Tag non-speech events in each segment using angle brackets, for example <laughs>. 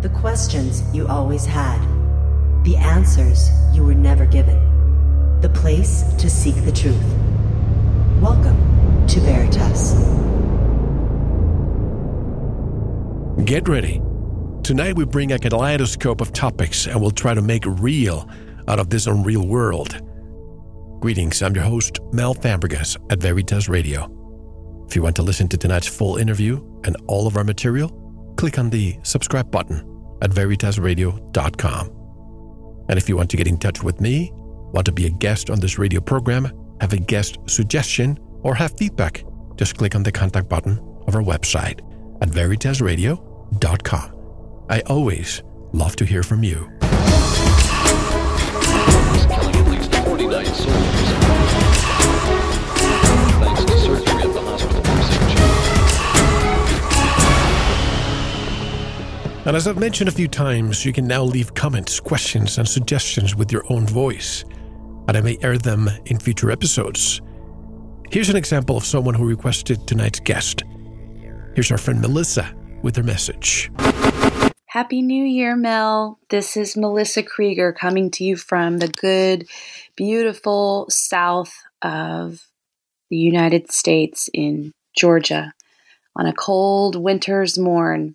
The questions you always had. The answers you were never given. The place to seek the truth. Welcome to Veritas. Get ready. Tonight we bring a kaleidoscope of topics and we'll try to make real out of this unreal world. Greetings, I'm your host, Mel Fabregas at Veritas Radio. If you want to listen to tonight's full interview and all of our material, click on the subscribe button at veritasradio.com. And if you want to get in touch with me, want to be a guest on this radio program, have a guest suggestion, or have feedback, just click on the contact button of our website at veritasradio.com. I always love to hear from you. And as I've mentioned a few times, you can now leave comments, questions, and suggestions with your own voice, and I may air them in future episodes. Here's an example of someone who requested tonight's guest. Here's our friend Melissa with her message. Happy New Year, Mel. This is Melissa Krieger coming to you from the good, beautiful south of the United States in Georgia on a cold winter's morn.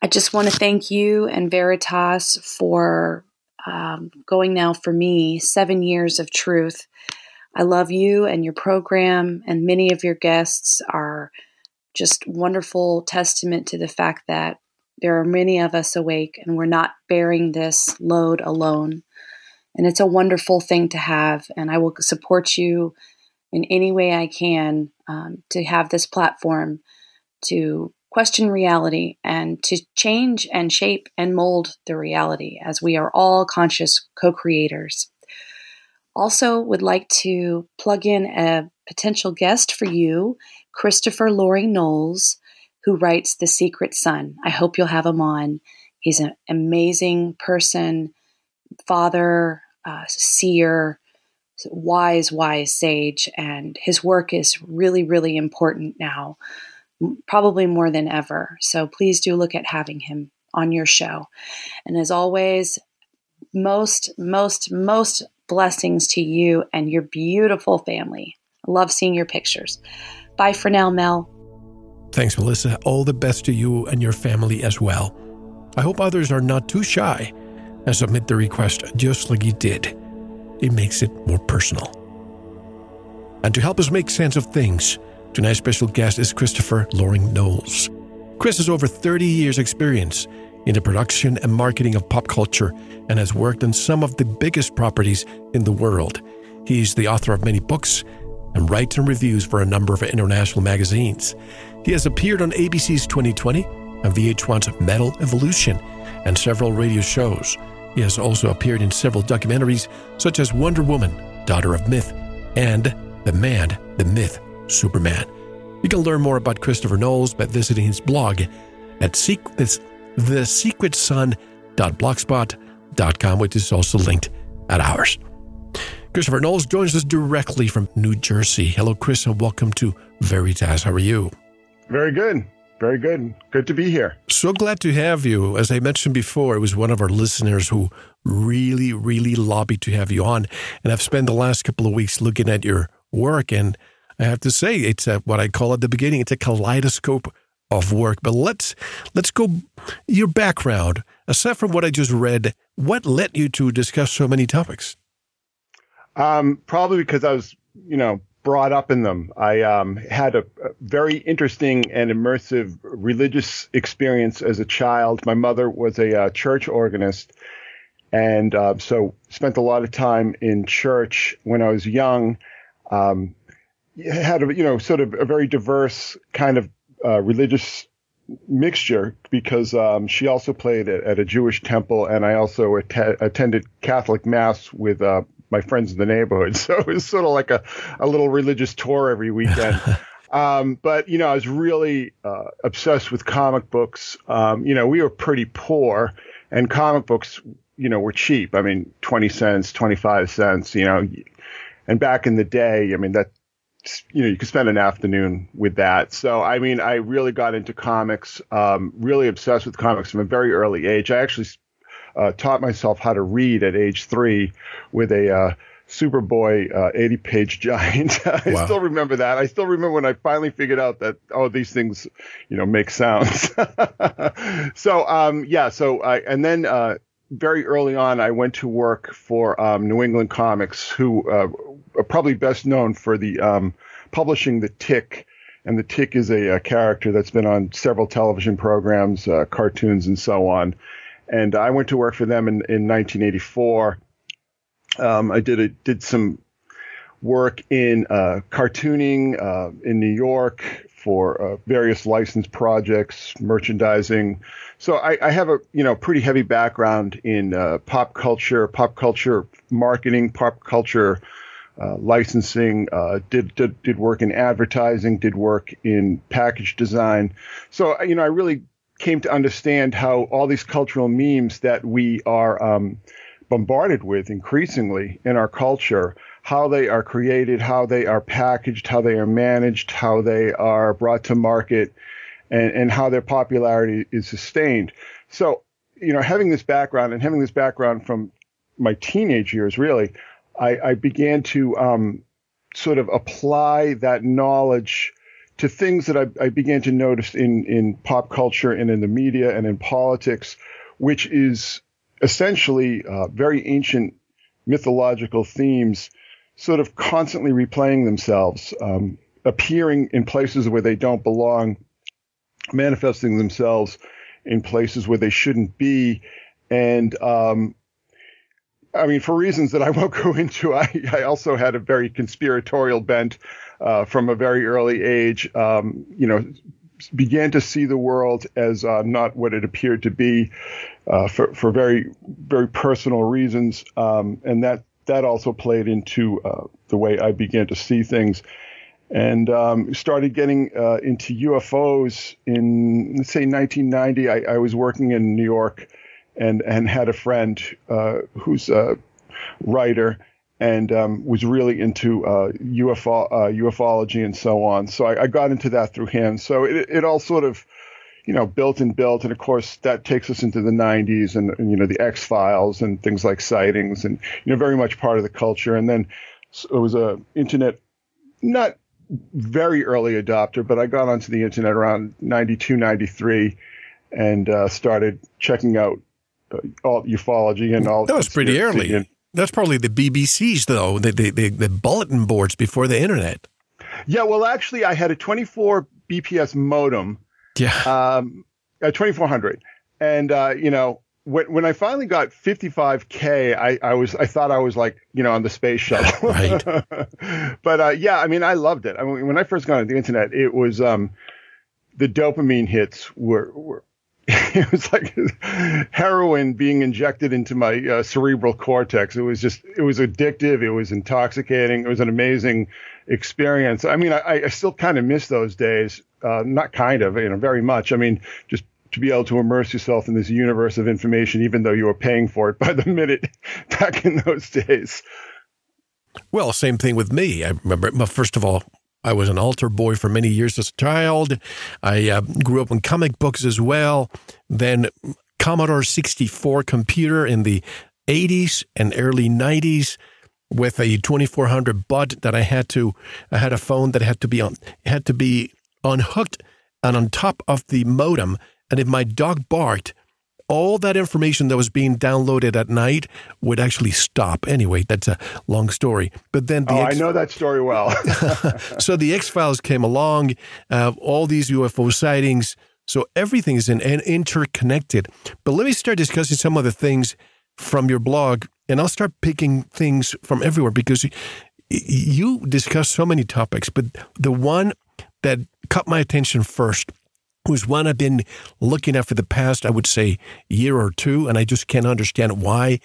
I just want to thank you and Veritas for um, going now for me seven years of truth. I love you and your program, and many of your guests are just wonderful testament to the fact that there are many of us awake and we're not bearing this load alone. And it's a wonderful thing to have. And I will support you in any way I can um, to have this platform to question reality and to change and shape and mold the reality as we are all conscious co creators. Also, would like to plug in a potential guest for you, Christopher Loring Knowles who writes The Secret Sun. I hope you'll have him on. He's an amazing person, father, uh, seer, wise, wise sage, and his work is really, really important now, probably more than ever. So please do look at having him on your show. And as always, most, most, most blessings to you and your beautiful family. I love seeing your pictures. Bye for now, Mel. Thanks, Melissa. All the best to you and your family as well. I hope others are not too shy and submit the request just like you did. It makes it more personal. And to help us make sense of things, tonight's special guest is Christopher Loring Knowles. Chris has over 30 years' experience in the production and marketing of pop culture and has worked on some of the biggest properties in the world. He's the author of many books and writes and reviews for a number of international magazines. He has appeared on ABC's 2020 and VH1's Metal Evolution and several radio shows. He has also appeared in several documentaries such as Wonder Woman, Daughter of Myth, and The Man, the Myth, Superman. You can learn more about Christopher Knowles by visiting his blog at thesecretsun.blogspot.com, which is also linked at ours. Christopher Knowles joins us directly from New Jersey. Hello, Chris, and welcome to Veritas. How are you? Very good. Very good. Good to be here. So glad to have you. As I mentioned before, it was one of our listeners who really, really lobbied to have you on. And I've spent the last couple of weeks looking at your work. And I have to say, it's a, what I call at the beginning, it's a kaleidoscope of work. But let's let's go your background. Aside from what I just read, what led you to discuss so many topics? Um, probably because I was, you know, brought up in them. I um, had a, a, very interesting and immersive religious experience as a child. My mother was a uh, church organist, and uh, so spent a lot of time in church when I was young. Um, had a you know sort of a very diverse kind of uh, religious mixture because um, she also played at, at, a Jewish temple, and I also att- attended Catholic mass with uh, my friends in the neighborhood. <laughs> So it was sort of like a, a little religious tour every weekend. <laughs> um, but, you know, I was really uh, obsessed with comic books. Um, you know, we were pretty poor and comic books, you know, were cheap. I mean, 20 cents, 25 cents, you know, and back in the day, I mean, that you know, you could spend an afternoon with that. So, I mean, I really got into comics, um, really obsessed with comics from a very early age. I actually uh, taught myself how to read at age three with a uh, Superboy uh, 80 page <laughs> giant. <laughs> I wow. still remember that. I still remember when I finally figured out that, oh, these things, you know, make sounds. <laughs> so, um, yeah, so I, and then, uh, very early on, I went to work for um, New England Comics, who uh, are probably best known for the um, publishing the Tick, and the Tick is a, a, character that's been on several television programs, uh, cartoons, and so on. And I went to work for them in, in 1984 um, I did a, did some work in uh, cartooning uh, in New York for uh, various licensed projects, merchandising. So I, I, have a you know pretty heavy background in uh, pop culture, pop culture marketing, pop culture uh, licensing. Uh, did, did did work in advertising, did work in package design. So you know I really came to understand how all these cultural memes that we are um, bombarded with increasingly in our culture how they are created, how they are packaged, how they are managed, how they are brought to market, and, and how their popularity is sustained. So, you know, having this background and having this background from my teenage years, really, I, I began to um, sort of apply that knowledge to things that I, I began to notice in, in pop culture and in the media and in politics, which is essentially uh, very ancient mythological themes sort of constantly replaying themselves, um, appearing in places where they don't belong, manifesting themselves in places where they shouldn't be. And, um, I mean, for reasons that I won't <laughs> go into, I, I also had a very conspiratorial bent uh, from a very early age. Um, you know, began to see the world as uh, not what it appeared to be uh, for, for very, very personal reasons. Um, and that, that also played into uh, the way I began to see things. And um, started getting uh, into UFOs in, let's say, 1990. I, I, was working in New York and, and had a friend uh, who's a writer and um, was really into uh, UFO, uh, ufology and so on. So I, I, got into that through him. So it, it all sort of, you know, built and built. And of course, that takes us into the 90s and, and, you know, the X Files and things like sightings and, you know, very much part of the culture. And then it was a internet, not very early adopter, but I got onto the internet around 92, 93 and uh, started checking out all ufology and all. That was pretty early. And, that's probably the BBSs, though, the, the, the, the bulletin boards before the internet. Yeah, well, actually, I had a 24 BPS modem. Yeah. Um, a 2400. And, uh, you know, when, when I finally got 55K, I, I was, I thought I was like, you know, on the space shuttle. <laughs> right. <laughs> but, uh, yeah, I mean, I loved it. I mean, when I first got on the internet, it was, um, the dopamine hits were, were <laughs> it was like heroin being injected into my uh, cerebral cortex. It was just, it was addictive. It was intoxicating. It was an amazing experience. I mean, I, I still kind of miss those days. Uh, not kind of, you know, very much. I mean, just to be able to immerse yourself in this universe of information, even though you were paying for it by the minute <laughs> back in those days. Well, same thing with me. I remember, first of all, I was an altar boy for many years as a child. I uh, grew up in comic books as well. Then Commodore 64 computer in the 80s and early 90s with a 2400 baud that I had to I had a phone that had to be on had to be unhooked and on top of the modem and if my dog barked all that information that was being downloaded at night would actually stop. Anyway, that's a long story. But then the oh, X- I know that story well. <laughs> so the X Files came along, uh, all these UFO sightings. So everything is in, in, interconnected. But let me start discussing some of the things from your blog, and I'll start picking things from everywhere because you discuss so many topics. But the one that caught my attention first was one I've been looking at for the past, I would say, year or two, and I just can't understand why.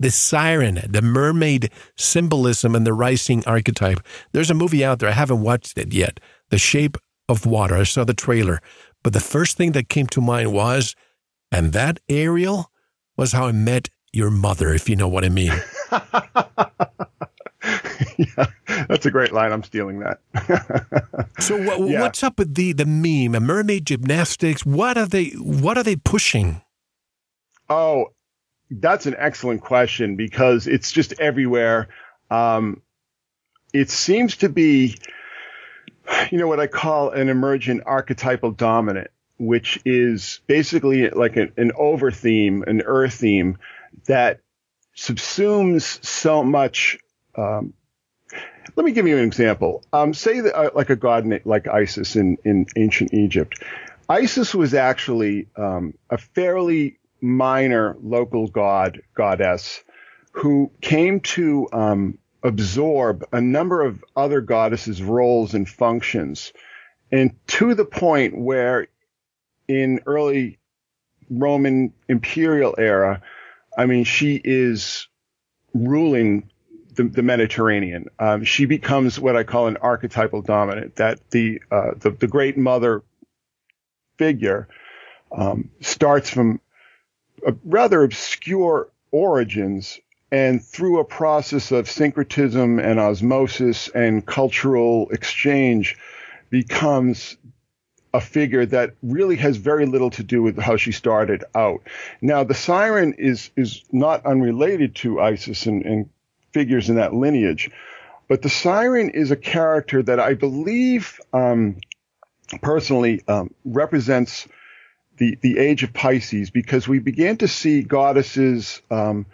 The siren, the mermaid symbolism, and the rising archetype. There's a movie out there, I haven't watched it yet, The Shape of Water. I saw the trailer. But the first thing that came to mind was, and that Ariel was how I met your mother, if you know what I mean. <laughs> yeah, that's a great line. I'm stealing that. <laughs> so what, yeah. what's up with the the meme? Mermaid gymnastics. What are they? What are they pushing? Oh, that's an excellent question because it's just everywhere. Um, it seems to be, you know, what I call an emergent archetypal dominant, which is basically like an, an over theme, an earth theme that subsumes so much. Um, let me give you an example. Um, say that, uh, like a god like Isis in, in ancient Egypt. Isis was actually um, a fairly minor local god goddess who came to um, absorb a number of other goddesses' roles and functions, and to the point where, in early Roman imperial era, I mean, she is ruling the, the Mediterranean. Um, she becomes what I call an archetypal dominant. That the uh, the, the, great mother figure um, starts from rather obscure origins and through a process of syncretism and osmosis and cultural exchange becomes a figure that really has very little to do with how she started out. Now, the siren is is not unrelated to Isis and, and figures in that lineage, but the siren is a character that I believe um, personally um, represents the the age of Pisces because we began to see goddesses. Um,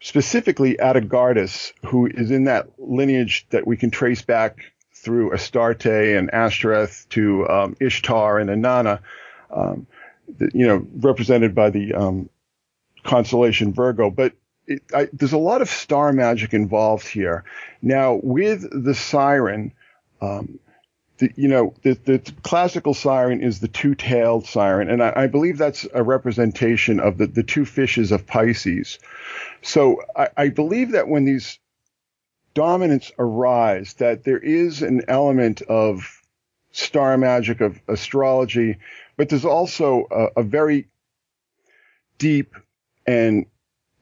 specifically Atargatis, who is in that lineage that we can trace back through Astarte and Ashtoreth to um, Ishtar and Inanna, um, you know, represented by the um, constellation Virgo. But it, I, there's a lot of star magic involved here. Now, with the siren, um, the, you know, the, the, classical siren is the two-tailed siren, and I, I, believe that's a representation of the, the two fishes of Pisces. So I, I believe that when these dominants arise, that there is an element of star magic, of astrology, but there's also a, a very deep and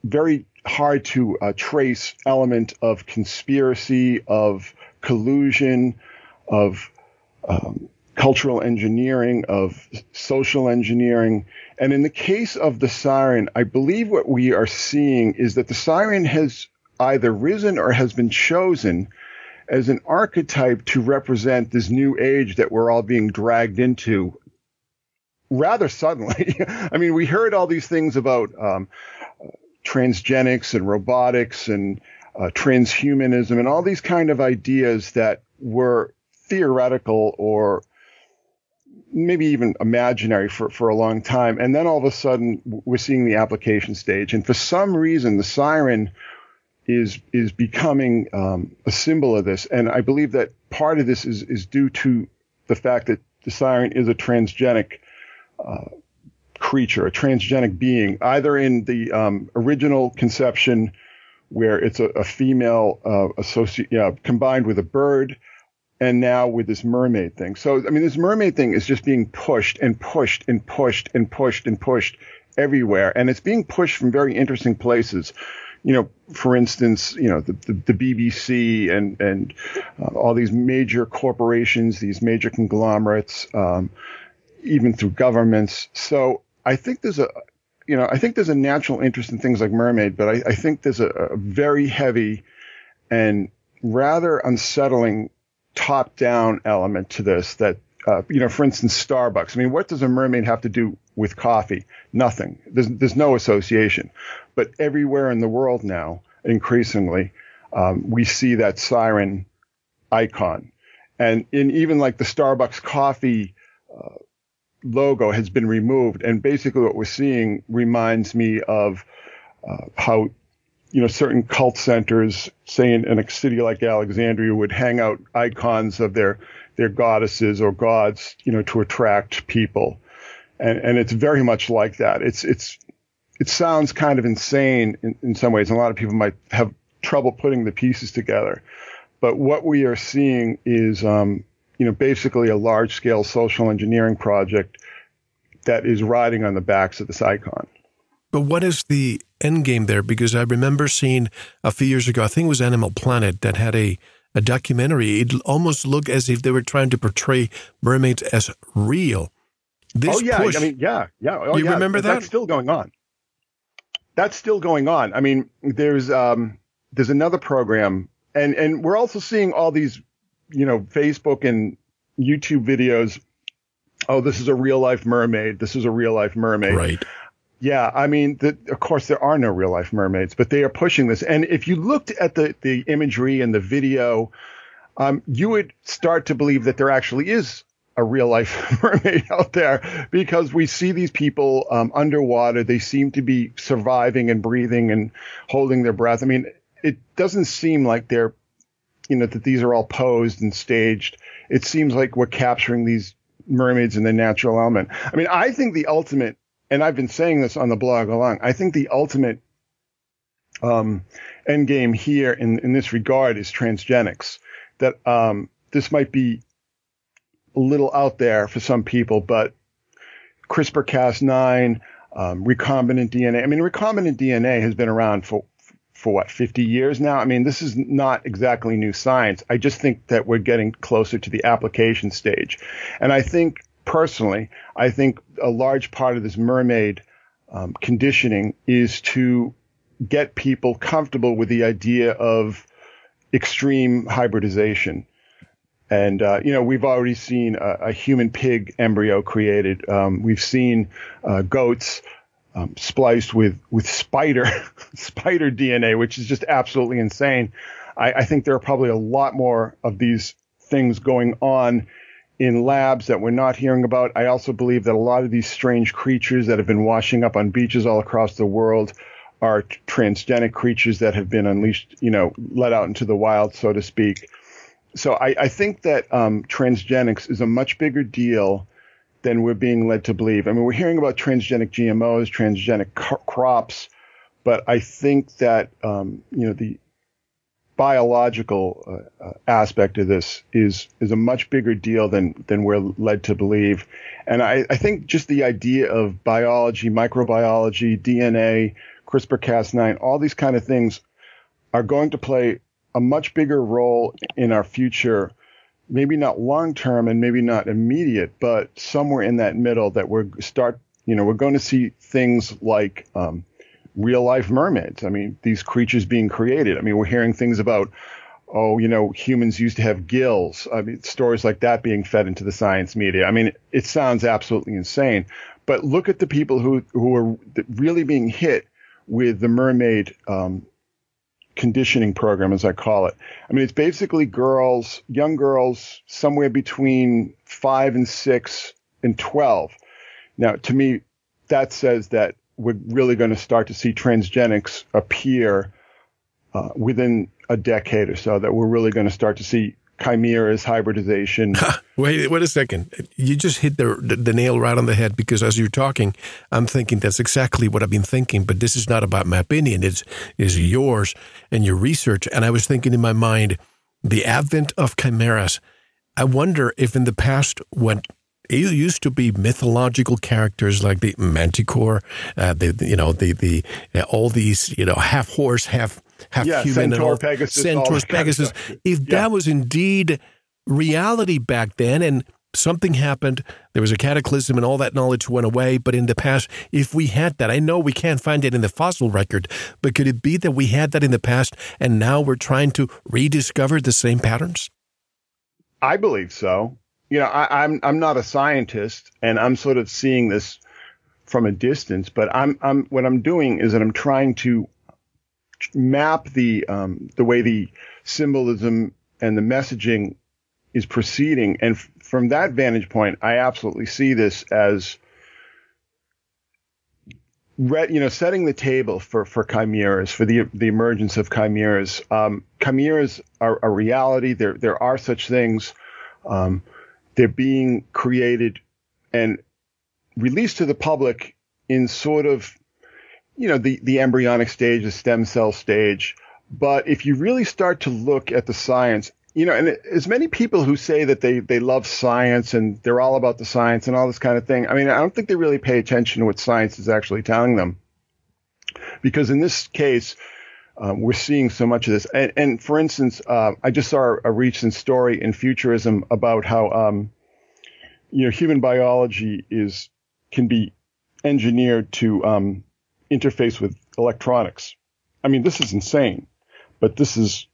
very hard to uh, trace element of conspiracy, of collusion, of um, cultural engineering, of social engineering. And in the case of the siren, I believe what we are seeing is that the siren has either risen or has been chosen as an archetype to represent this new age that we're all being dragged into rather suddenly. <laughs> I mean, we heard all these things about um, transgenics and robotics and uh, transhumanism and all these kind of ideas that were theoretical or maybe even imaginary for, for a long time. And then all of a sudden we're seeing the application stage. And for some reason, the siren is, is becoming um, a symbol of this. And I believe that part of this is, is due to the fact that the siren is a transgenic, uh, creature, a transgenic being, either in the um, original conception where it's a, a female uh, associate, you know, combined with a bird, and now with this mermaid thing. So, I mean, this mermaid thing is just being pushed and pushed and pushed and pushed and pushed everywhere. And it's being pushed from very interesting places. You know, for instance, you know, the, the, the BBC and, and uh, all these major corporations, these major conglomerates, um, even through governments. So I think there's a, you know, I think there's a natural interest in things like mermaid, but I, I think there's a, a very heavy and rather unsettling top down element to this that, uh, you know, for instance, Starbucks. I mean, what does a mermaid have to do with coffee? Nothing. There's, there's no association. But everywhere in the world now, increasingly, um, we see that siren icon. And in even like the Starbucks coffee uh, logo has been removed. And basically what we're seeing reminds me of uh, how you know, certain cult centers, say in, in, a city like Alexandria, would hang out icons of their their goddesses or gods, you know, to attract people, and and it's very much like that. It's it's it sounds kind of insane in, in some ways. And a lot of people might have trouble putting the pieces together, but what we are seeing is, um, you know, basically a large scale social engineering project that is riding on the backs of this icon. But what is the end game there? Because I remember seeing a few years ago, I think it was Animal Planet, that had a, a documentary, it almost looked as if they were trying to portray mermaids as real. This oh yeah, push, I mean, yeah, yeah. Oh, You yeah. remember that? That's still going on. That's still going on. I mean, there's um, there's another program, and and we're also seeing all these, you know, Facebook and YouTube videos. Oh, this is a real life mermaid. This is a real life mermaid. right? Yeah, I mean, the, of course, there are no real life mermaids, but they are pushing this. And if you looked at the, the imagery and the video, um, you would start to believe that there actually is a real life <laughs> mermaid out there because we see these people um, underwater. They seem to be surviving and breathing and holding their breath. I mean, it doesn't seem like they're, you know, that these are all posed and staged. It seems like we're capturing these mermaids in their natural element. I mean, I think the ultimate and I've been saying this on the blog along. I think the ultimate um, end game here in, in this regard is transgenics. That um, this might be a little out there for some people, but CRISPR-Cas9, um, recombinant DNA. I mean, recombinant DNA has been around for for what 50 years now. I mean, this is not exactly new science. I just think that we're getting closer to the application stage, and I think personally, I think a large part of this mermaid um, conditioning is to get people comfortable with the idea of extreme hybridization. And, uh, you know, we've already seen a, a human pig embryo created. Um, we've seen uh, goats um, spliced with, with spider, <laughs> spider DNA, which is just absolutely insane. I, I think there are probably a lot more of these things going on in labs that we're not hearing about. I also believe that a lot of these strange creatures that have been washing up on beaches all across the world are transgenic creatures that have been unleashed, you know, let out into the wild, so to speak. So I, I think that um, transgenics is a much bigger deal than we're being led to believe. I mean, we're hearing about transgenic GMOs, transgenic crops, but I think that um, you know the biological uh, uh, aspect of this is is a much bigger deal than than we're led to believe. And I, I think just the idea of biology, microbiology, DNA, CRISPR-Cas9, all these kind of things are going to play a much bigger role in our future. Maybe not long term and maybe not immediate, but somewhere in that middle that we're start, you know, we're going to see things like, um, real life mermaids. I mean, these creatures being created. I mean, we're hearing things about, oh, you know, humans used to have gills. I mean, stories like that being fed into the science media. I mean, it sounds absolutely insane. But look at the people who who are really being hit with the mermaid um, conditioning program, as I call it. I mean, it's basically girls, young girls, somewhere between five and six and twelve. Now, to me, that says that we're really going to start to see transgenics appear uh, within a decade or so. That we're really going to start to see chimeras, hybridization. <laughs> Wait, wait a second. You just hit the, the the nail right on the head because as you're talking, I'm thinking that's exactly what I've been thinking. But this is not about my opinion; it's is yours and your research. And I was thinking in my mind, the advent of chimeras. I wonder if in the past, when it used to be mythological characters like the Manticore, uh, the you know the the uh, all these you know half horse, half half Yeah, human, and all, Pegasus, all Centaurs, that kind of If Yeah. that was indeed reality back then, and something happened, there was a cataclysm, and all that knowledge went away. But in the past, if we had that, I know we can't find it in the fossil record, but could it be that we had that in the past, and now we're trying to rediscover the same patterns? I believe so. You know, I, I'm I'm not a scientist, and I'm sort of seeing this from a distance. But I'm I'm what I'm doing is that I'm trying to map the um, the way the symbolism and the messaging is proceeding, and f- from that vantage point, I absolutely see this as re- you know, setting the table for, for chimeras, for the the emergence of chimeras. Um, chimeras are a reality. There there are such things. Um, they're being created and released to the public in sort of, you know, the the embryonic stage, the stem cell stage. But if you really start to look at the science, you know, and as many people who say that they, they love science and they're all about the science and all this kind of thing, I mean, I don't think they really pay attention to what science is actually telling them. Because in this case, um, we're seeing so much of this. And, and for instance, uh, I just saw a recent story in Futurism about how um, you know human biology is can be engineered to um, interface with electronics. I mean, this is insane, but this is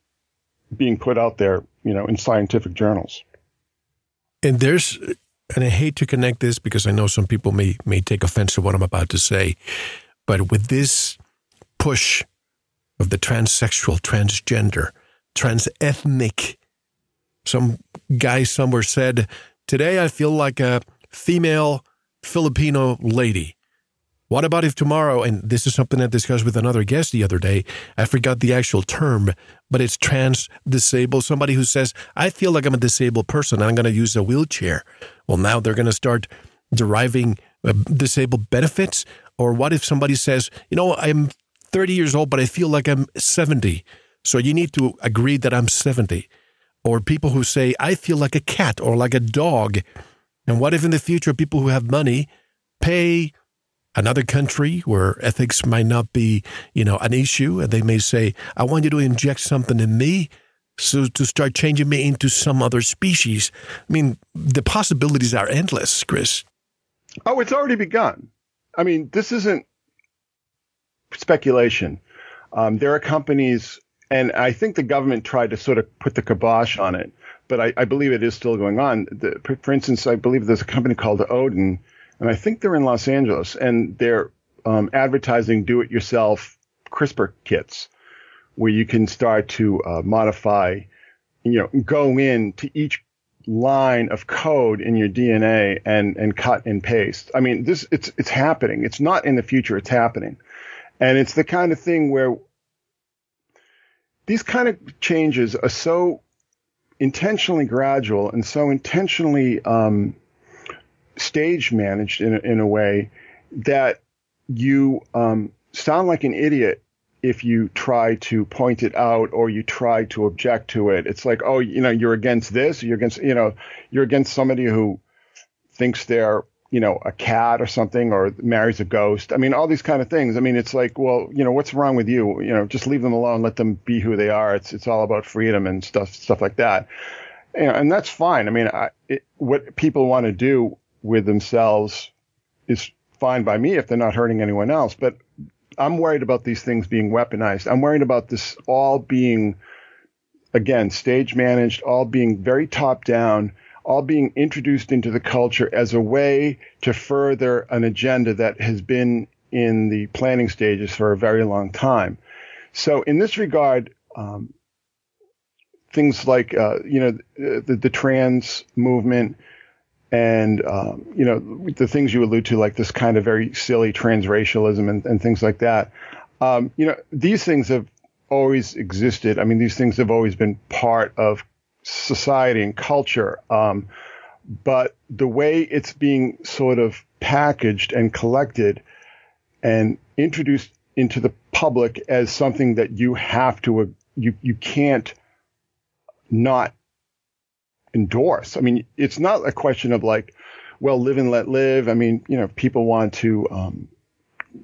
being put out there, you know, in scientific journals. And there's, and I hate to connect this because I know some people may may take offense to what I'm about to say, but with this push of the transsexual, transgender, transethnic, some guy somewhere said, "Today I feel like a female Filipino lady." What about if tomorrow, and this is something I discussed with another guest the other day, I forgot the actual term, but it's trans disabled, somebody who says, I feel like I'm a disabled person, I'm going to use a wheelchair. Well, now they're going to start deriving uh, disabled benefits. Or what if somebody says, you know, I'm 30 years old, but I feel like I'm 70. So you need to agree that I'm 70. Or people who say, I feel like a cat or like a dog. And what if in the future people who have money pay another country where ethics might not be, you know, an issue, and they may say, "I want you to inject something in me." So to start changing me into some other species, I mean, the possibilities are endless, Chris. Oh, it's already begun. I mean, this isn't speculation. Um, there are companies, and I think the government tried to sort of put the kibosh on it, but I, I believe it is still going on. The, for instance, I believe there's a company called Odin and I think they're in Los Angeles, and they're um, advertising do-it-yourself CRISPR kits, where you can start to uh, modify, you know, go in to each line of code in your DNA and and cut and paste. I mean, this it's it's happening. It's not in the future. It's happening, and it's the kind of thing where these kind of changes are so intentionally gradual and so intentionally um, stage managed in a, in a way that you um, sound like an idiot if you try to point it out or you try to object to it. It's like, oh, you know, you're against this, you're against, you know, you're against somebody who thinks they're, you know, a cat or something or marries a ghost. I mean, all these kind of things. I mean, it's like, well, you know, what's wrong with you? You know, just leave them alone, let them be who they are. It's it's all about freedom and stuff stuff like that. You know, and that's fine. I mean, I, it, what people want to do with themselves is fine by me if they're not hurting anyone else. But I'm worried about these things being weaponized. I'm worried about this all being, again, stage managed, all being very top down, all being introduced into the culture as a way to further an agenda that has been in the planning stages for a very long time. So in this regard, um, things like, uh, you know, the, the trans movement, and um, you know the things you allude to, like this kind of very silly transracialism and, and things like that. Um, you know, these things have always existed. I mean, these things have always been part of society and culture. Um, but the way it's being sort of packaged and collected and introduced into the public as something that you have to you you can't not endorse. I mean, it's not a question of like, well, live and let live. I mean, you know, people want to um,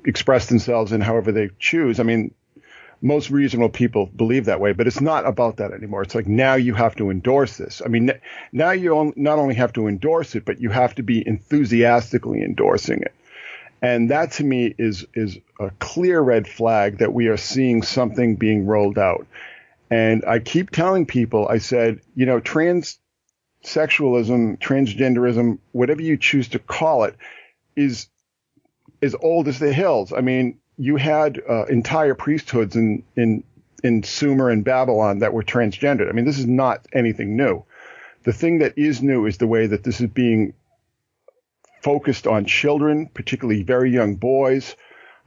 express themselves in however they choose. I mean, most reasonable people believe that way, but it's not about that anymore. It's like now you have to endorse this. I mean, now you not only have to endorse it, but you have to be enthusiastically endorsing it. And that to me is is a clear red flag that we are seeing something being rolled out. And I keep telling people, I said, you know, trans sexualism, transgenderism, whatever you choose to call it, is as old as the hills. I mean, you had uh, entire priesthoods in in in Sumer and Babylon that were transgendered. I mean, this is not anything new. The thing that is new is the way that this is being focused on children, particularly very young boys.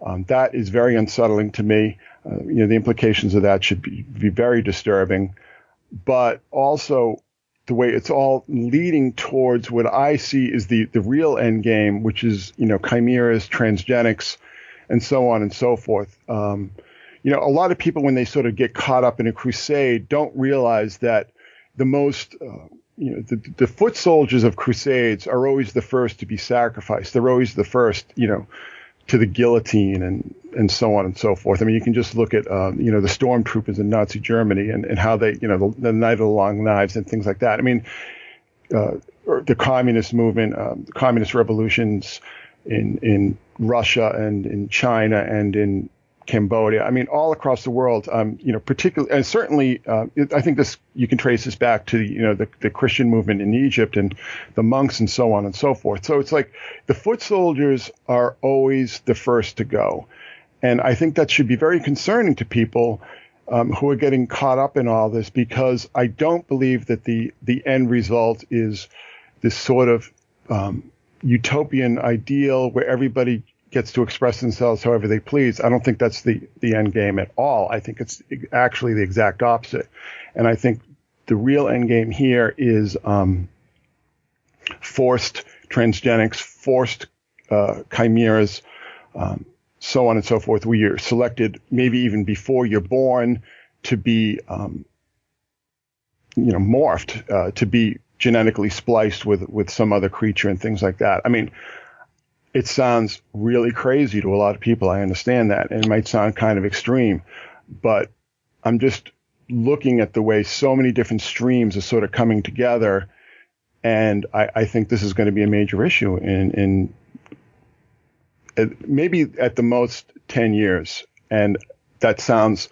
Um, that is very unsettling to me. Uh, you know, the implications of that should be, be very disturbing. But also, the way it's all leading towards what I see is the, the real end game, which is, you know, chimeras, transgenics, and so on and so forth. Um, you know, a lot of people, when they sort of get caught up in a crusade, don't realize that the most, uh, you know, the, the foot soldiers of crusades are always the first to be sacrificed. They're always the first, you know, to the guillotine and and so on and so forth. I mean, you can just look at um, you know the stormtroopers in Nazi Germany and, and how they you know the, the night of the long knives and things like that. I mean, uh, the communist movement, um, the communist revolutions in in Russia and in China and in Cambodia. I mean, all across the world. Um, you know, particularly and certainly, uh, I think this you can trace this back to you know the, the Christian movement in Egypt and the monks and so on and so forth. So it's like the foot soldiers are always the first to go, and I think that should be very concerning to people. Um, who are getting caught up in all this because I don't believe that the the end result is this sort of um, utopian ideal where everybody gets to express themselves however they please. I don't think that's the, the end game at all. I think it's actually the exact opposite. And I think the real end game here is um, forced transgenics, forced uh, chimeras, um, so on and so forth, where you're selected maybe even before you're born to be, um, you know, morphed, uh, to be genetically spliced with, with some other creature and things like that. I mean, it sounds really crazy to a lot of people. I understand that. And it might sound kind of extreme, but I'm just looking at the way so many different streams are sort of coming together. And I, I think this is going to be a major issue in, in maybe at the most 10 years. And that sounds,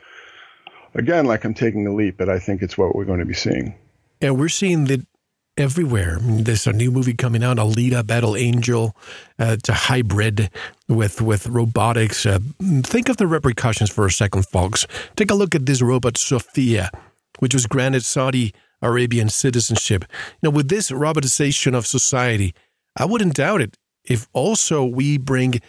again, like I'm taking a leap, but I think it's what we're going to be seeing. And we're seeing that everywhere. There's a new movie coming out, Alita Battle Angel. Uh, it's a hybrid with with robotics. Uh, think of the repercussions for a second, folks. Take a look at this robot, Sophia, which was granted Saudi Arabian citizenship. Know, with this robotization of society, I wouldn't doubt it if also we bring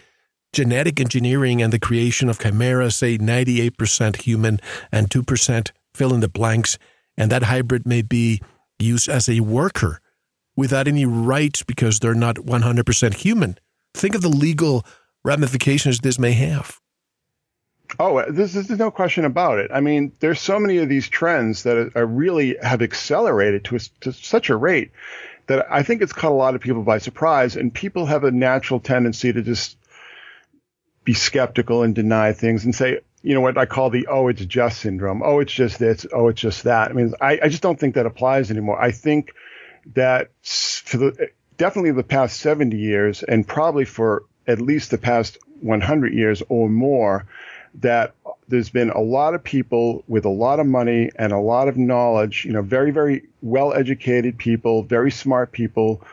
genetic engineering and the creation of chimeras, say 98% human and 2% fill in the blanks, and that hybrid may be used as a worker without any rights because they're not 100% human. Think of the legal ramifications this may have. Oh, there's, there's no question about it. I mean, there's so many of these trends that are really have accelerated to, a, to such a rate that I think it's caught a lot of people by surprise, and people have a natural tendency to just be skeptical and deny things and say, you know what I call the oh it's just syndrome. Oh it's just this. Oh it's just that. I mean I, I just don't think that applies anymore. I think that for the definitely the past 70 years and probably for at least the past 100 years or more that there's been a lot of people with a lot of money and a lot of knowledge, you know, very, very well educated people, very smart people,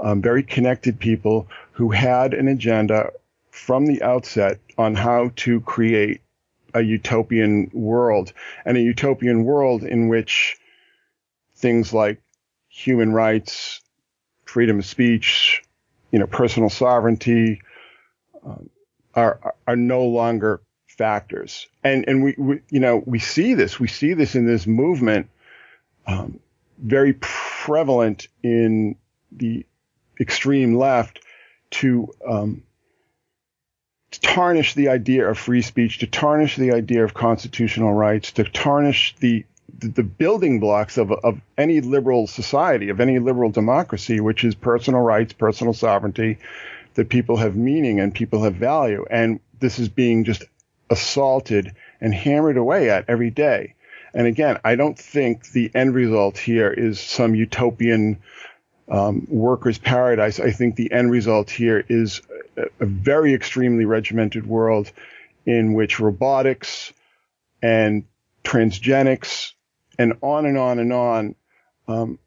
um, very connected people who had an agenda from the outset on how to create a utopian world and a utopian world in which things like human rights, freedom of speech, you know, personal sovereignty um, are are no longer factors. And and we, we, you know we see this we see this in this movement um, very prevalent in the extreme left to um, to tarnish the idea of free speech, to tarnish the idea of constitutional rights, to tarnish the the building blocks of, of any liberal society, of any liberal democracy, which is personal rights, personal sovereignty, that people have meaning and people have value. And this is being just assaulted and hammered away at every day. And again, I don't think the end result here is some utopian um, workers' paradise. I think the end result here is a, very extremely regimented world in which robotics and transgenics and on and on and on um,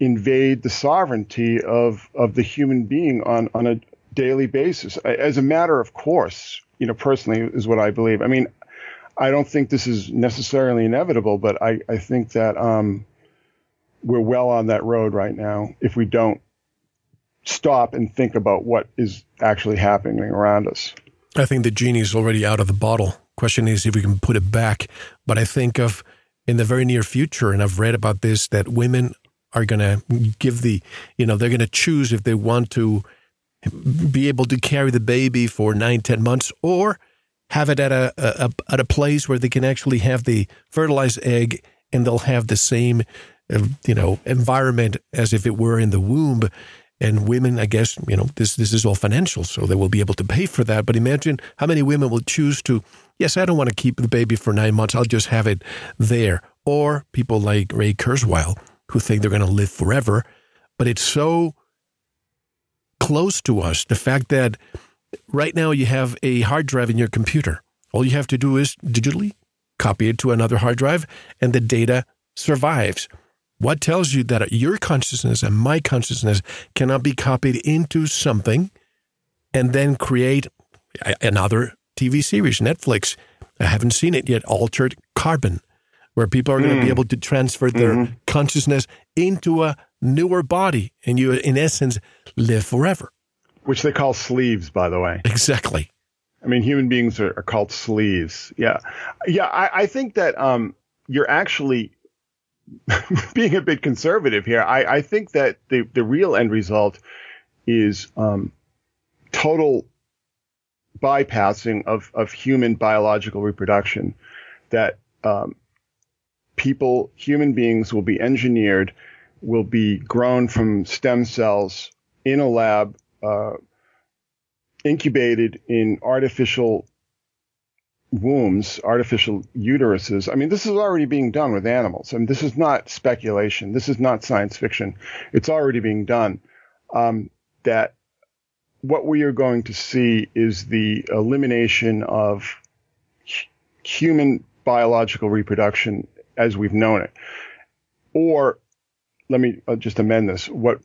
invade the sovereignty of of the human being on on a daily basis. As a matter of course, you know, personally is what I believe. I mean, I don't think this is necessarily inevitable, but I I think that um, we're well on that road right now if we don't stop and think about what is actually happening around us. I think the genie is already out of the bottle. Question is if we can put it back. But I think of in the very near future, and I've read about this, that women are going to give the, you know, they're going to choose if they want to be able to carry the baby for nine, ten months or have it at a, a at a place where they can actually have the fertilized egg and they'll have the same uh, you know, environment as if it were in the womb. And women, I guess, you know, this this is all financial, so they will be able to pay for that. But imagine how many women will choose to, yes, I don't want to keep the baby for nine months. I'll just have it there. Or people like Ray Kurzweil who think they're going to live forever. But it's so close to us. The fact that right now you have a hard drive in your computer. All you have to do is digitally copy it to another hard drive, and the data survives. What tells you that your consciousness and my consciousness cannot be copied into something and then create another TV series, Netflix? I haven't seen it yet, Altered Carbon, where people are mm. going to be able to transfer their mm-hmm. consciousness into a newer body and you, in essence, live forever. Which they call sleeves, by the way. Exactly. I mean, human beings are, are called sleeves. Yeah. Yeah. I, I think that um, you're actually <laughs> being a bit conservative here. I, I think that the, the real end result is um, total bypassing of, of human biological reproduction. That um, people, human beings, will be engineered, will be grown from stem cells in a lab, uh, incubated in artificial wombs, artificial uteruses. I mean, this is already being done with animals. I mean, this is not speculation. This is not science fiction. It's already being done. Um, that what we are going to see is the elimination of human biological reproduction as we've known it. Or let me uh, just amend this. What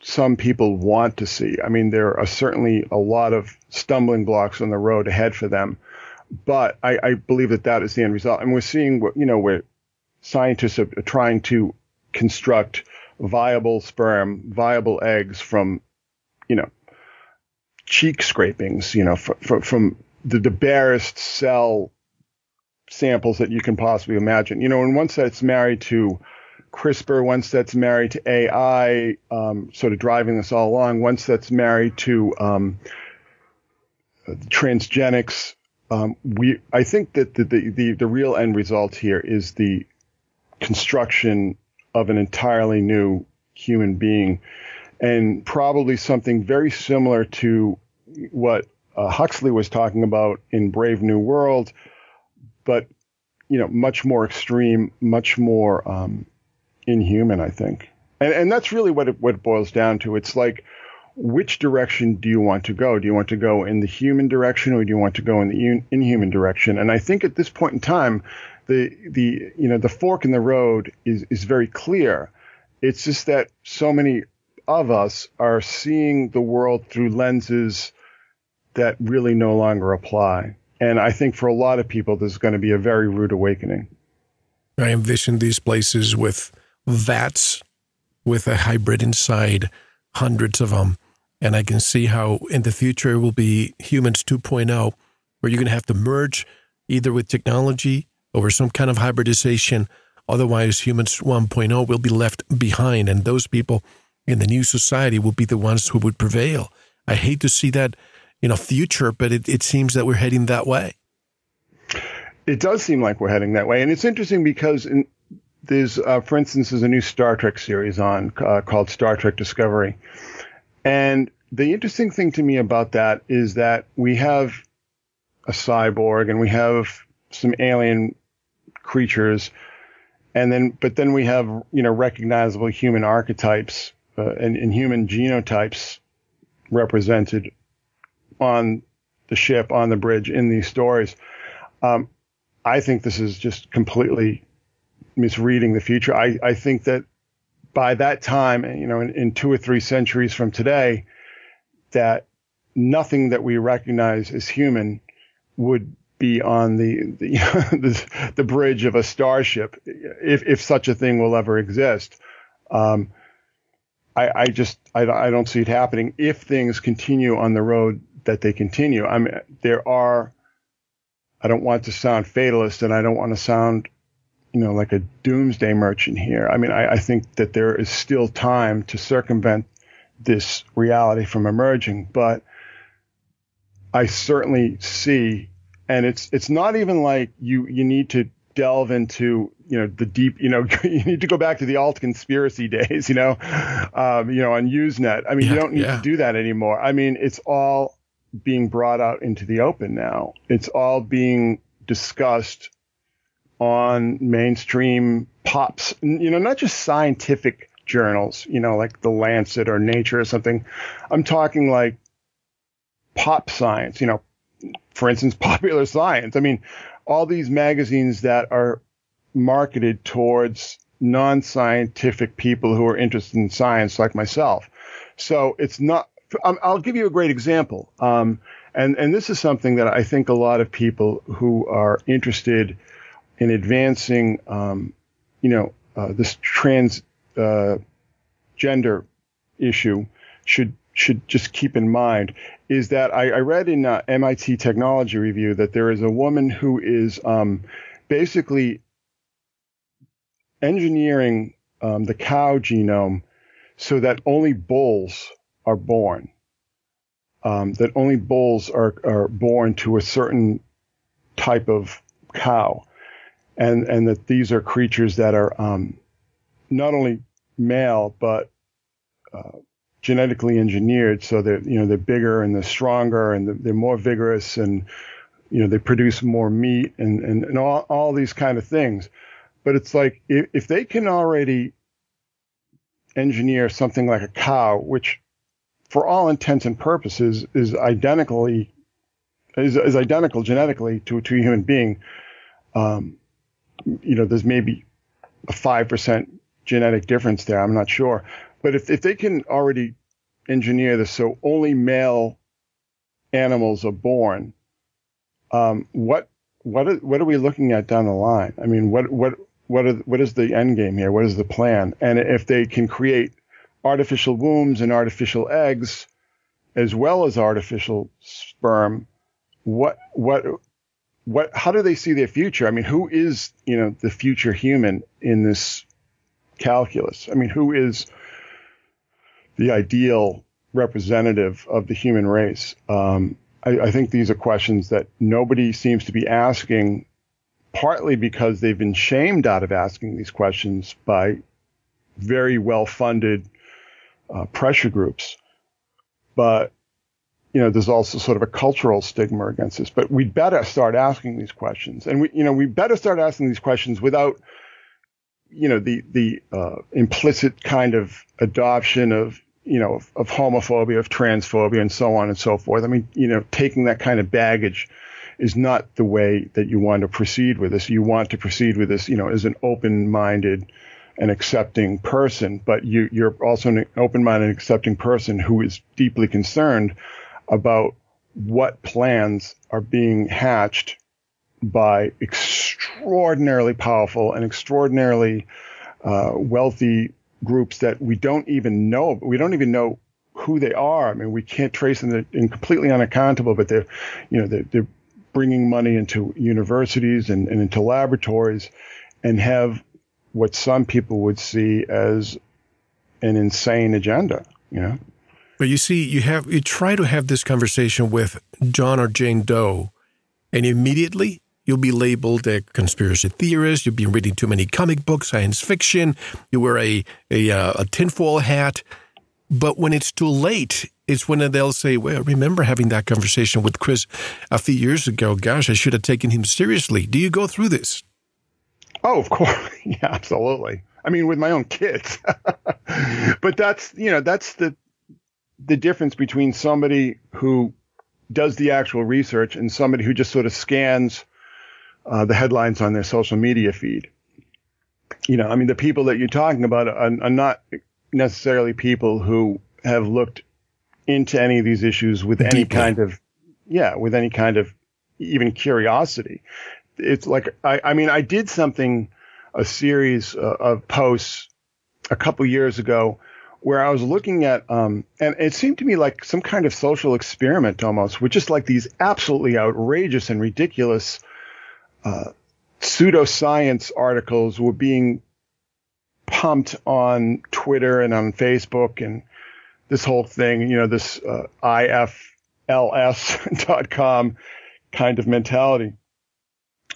some people want to see. I mean, there are certainly a lot of stumbling blocks on the road ahead for them but I, I, believe that that is the end result. And we're seeing what, you know, where scientists are trying to construct viable sperm, viable eggs from, you know, cheek scrapings, you know, from, the, the barest cell samples that you can possibly imagine. You know, and once that's married to CRISPR, once that's married to AI, um, sort of driving this all along, once that's married to um, transgenics, um, we I think that the, the, the the real end result here is the construction of an entirely new human being, and probably something very similar to what uh, Huxley was talking about in Brave New World, but you know, much more extreme, much more um, inhuman. I think, and and that's really what it what it boils down to. It's like which direction do you want to go? Do you want to go in the human direction or do you want to go in the inhuman direction? And I think at this point in time, the the you know the fork in the road is is very clear. It's just that so many of us are seeing the world through lenses that really no longer apply. And I think for a lot of people, there's going to be a very rude awakening. I envision these places with vats with a hybrid inside, hundreds of them and I can see how in the future it will be humans 2.0, where you're going to have to merge either with technology or some kind of hybridization. Otherwise, humans 1.0 will be left behind, and those people in the new society will be the ones who would prevail. I hate to see that, you know, future, but it, it seems that we're heading that way. It does seem like we're heading that way, and it's interesting because in, there's, uh, for instance, there's a new Star Trek series on uh, called Star Trek Discovery, and the interesting thing to me about that is that we have a cyborg and we have some alien creatures. And then but then we have you know recognizable human archetypes uh, and, and, human genotypes represented on the ship on the bridge in these stories. Um, i think this is just completely misreading the future. I, I think that by that time, you know, in, in two or three centuries from today, that nothing that we recognize as human would be on the the, <laughs> the, the bridge of a starship, if if such a thing will ever exist. Um, I, I just I, I don't see it happening if things continue on the road that they continue. I mean, there are. I don't want to sound fatalist, and I don't want to sound you know, like a doomsday merchant here. I mean, I, I think that there is still time to circumvent this reality from emerging, but I certainly see, and it's it's not even like you you need to delve into you know the deep you know <laughs> you need to go back to the alt conspiracy <laughs> days you know um, you know on usenet i mean Yeah, you don't need yeah. to do that anymore i mean it's all being brought out into the open now it's all being discussed on mainstream pops you know not just scientific journals you know like the lancet or nature or something i'm talking like pop science you know for instance <laughs> popular science i mean all these magazines that are marketed towards non-scientific people who are interested in science like myself. So it's not, I'll give you a great example. Um, and, and this is something that I think a lot of people who are interested in advancing, um, you know, uh, this trans, uh, gender issue should, should just keep in mind is that I, I read in uh, MIT Technology Review that there is a woman who is um, basically engineering um, the cow genome so that only bulls are born. Um, that only bulls are, are born to a certain type of cow, and and that these are creatures that are um, not only male but uh, genetically engineered. So they're you know they're bigger and they're stronger and they're, they're more vigorous and you know they produce more meat and and, and all, all these kind of things. But it's like if, if they can already engineer something like a cow which for all intents and purposes is identically is, is identical genetically to, to a human being um, you know there's maybe a 5% genetic difference there i'm not sure but if, if they can already engineer this so only male animals are born, um, what what are, what are we looking at down the line? I mean, what what what are, what is the end game here? What is the plan? And if they can create artificial wombs and artificial eggs, as well as artificial sperm, what what what how do they see their future? I mean, who is you know the future human in this calculus? I mean, who is the ideal representative of the human race? Um, I, I think these are questions that nobody seems to be asking, partly because they've been shamed out of asking these questions by very well funded uh, pressure groups. But, you know, there's also sort of a cultural stigma against this. But we'd better start asking these questions. And we, you know, we better start asking these questions without, you know, the, the uh, implicit kind of adoption of, you know, of, of homophobia, of transphobia, and so on and so forth. I mean, you know, taking that kind of baggage is not the way that you want to proceed with this. You want to proceed with this, you know, as an open-minded and accepting person, but you, you're also an open-minded and accepting person who is deeply concerned about what plans are being hatched by extraordinarily powerful and extraordinarily uh, wealthy groups that we don't even know. We don't even know who they are. I mean, we can't trace them. They're completely unaccountable, but they're, you know, they're, they're bringing money into universities and, and into laboratories and have what some people would see as an insane agenda, you know? But you see, you have you try to have this conversation with John or Jane Doe, and immediately you'll be labeled a conspiracy theorist. You've been reading too many comic books, science fiction. You wear a a, uh, a tinfoil hat. But when it's too late, it's when they'll say, "Well, I remember having that conversation with Chris a few years ago. Gosh, I should have taken him seriously." Do you go through this? Oh, of course. <laughs> Yeah, absolutely. I mean, with my own kids. <laughs> but that's, you know, that's the the difference between somebody who does the actual research and somebody who just sort of scans uh, the headlines on their social media feed. You know, I mean, the people that you're talking about are, are not necessarily people who have looked into any of these issues with any kind of, yeah, with any kind of even curiosity. It's like, I, I mean, I did something, a series uh, of posts a couple years ago where I was looking at, um, and it seemed to me like some kind of social experiment almost, with just like these absolutely outrageous and ridiculous uh, pseudoscience articles were being pumped on Twitter and on Facebook and this whole thing, you know, this uh, ifls.com <laughs> kind of mentality.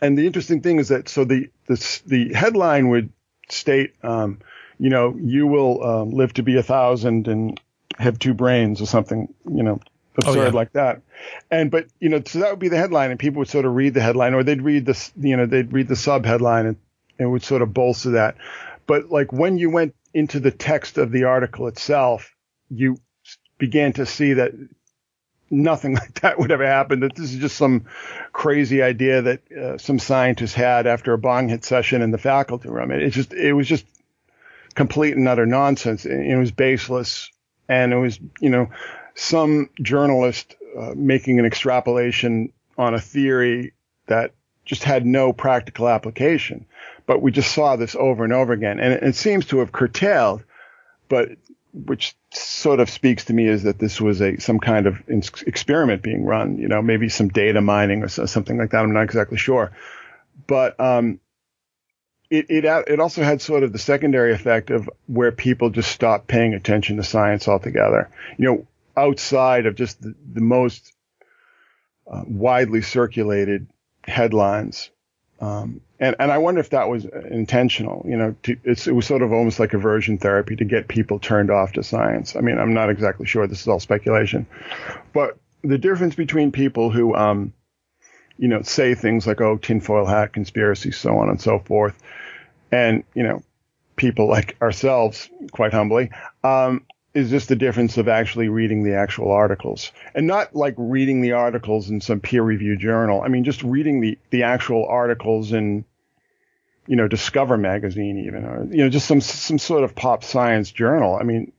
and the interesting thing is that so the the the headline would state, um, you know, you will um, live to be a thousand and have two brains or something, you know, absurd Oh, yeah. like that. And but you know, so that would be the headline, and people would sort of read the headline, or they'd read the you know they'd read the sub headline, and it would sort of bolster that. But like when you went into the text of the article itself, you began to see that nothing <laughs> like that would ever happen. That this is just some crazy idea that uh, some scientists had after a bong hit session in the faculty room. It, it just it was just complete and utter nonsense. It, was baseless, and it was you know some journalist uh, making an extrapolation on a theory that just had no practical application. But we just saw this over and over again, and it, it seems to have curtailed. But which sort of speaks to me is that this was a some kind of experiment being run. You know, maybe some data mining or so, something like that. I'm not exactly sure, but um, it it it also had sort of the secondary effect of where people just stopped paying attention to science altogether. You know, outside of just the, the most uh, widely circulated headlines. Um, and, and I wonder if that was intentional, you know, to, it was sort of almost like aversion therapy to get people turned off to science. I mean, I'm not exactly sure. This is all speculation, but the difference between people who, um, you know, say things like, oh, tinfoil hat conspiracy, so on and so forth. And, you know, people like ourselves, quite humbly, um, is just the difference of actually reading the actual articles and not like reading the articles in some peer reviewed journal. I mean, just reading the, the actual articles in, you know, Discover magazine even, or, you know, just some, some sort of pop science journal. I mean,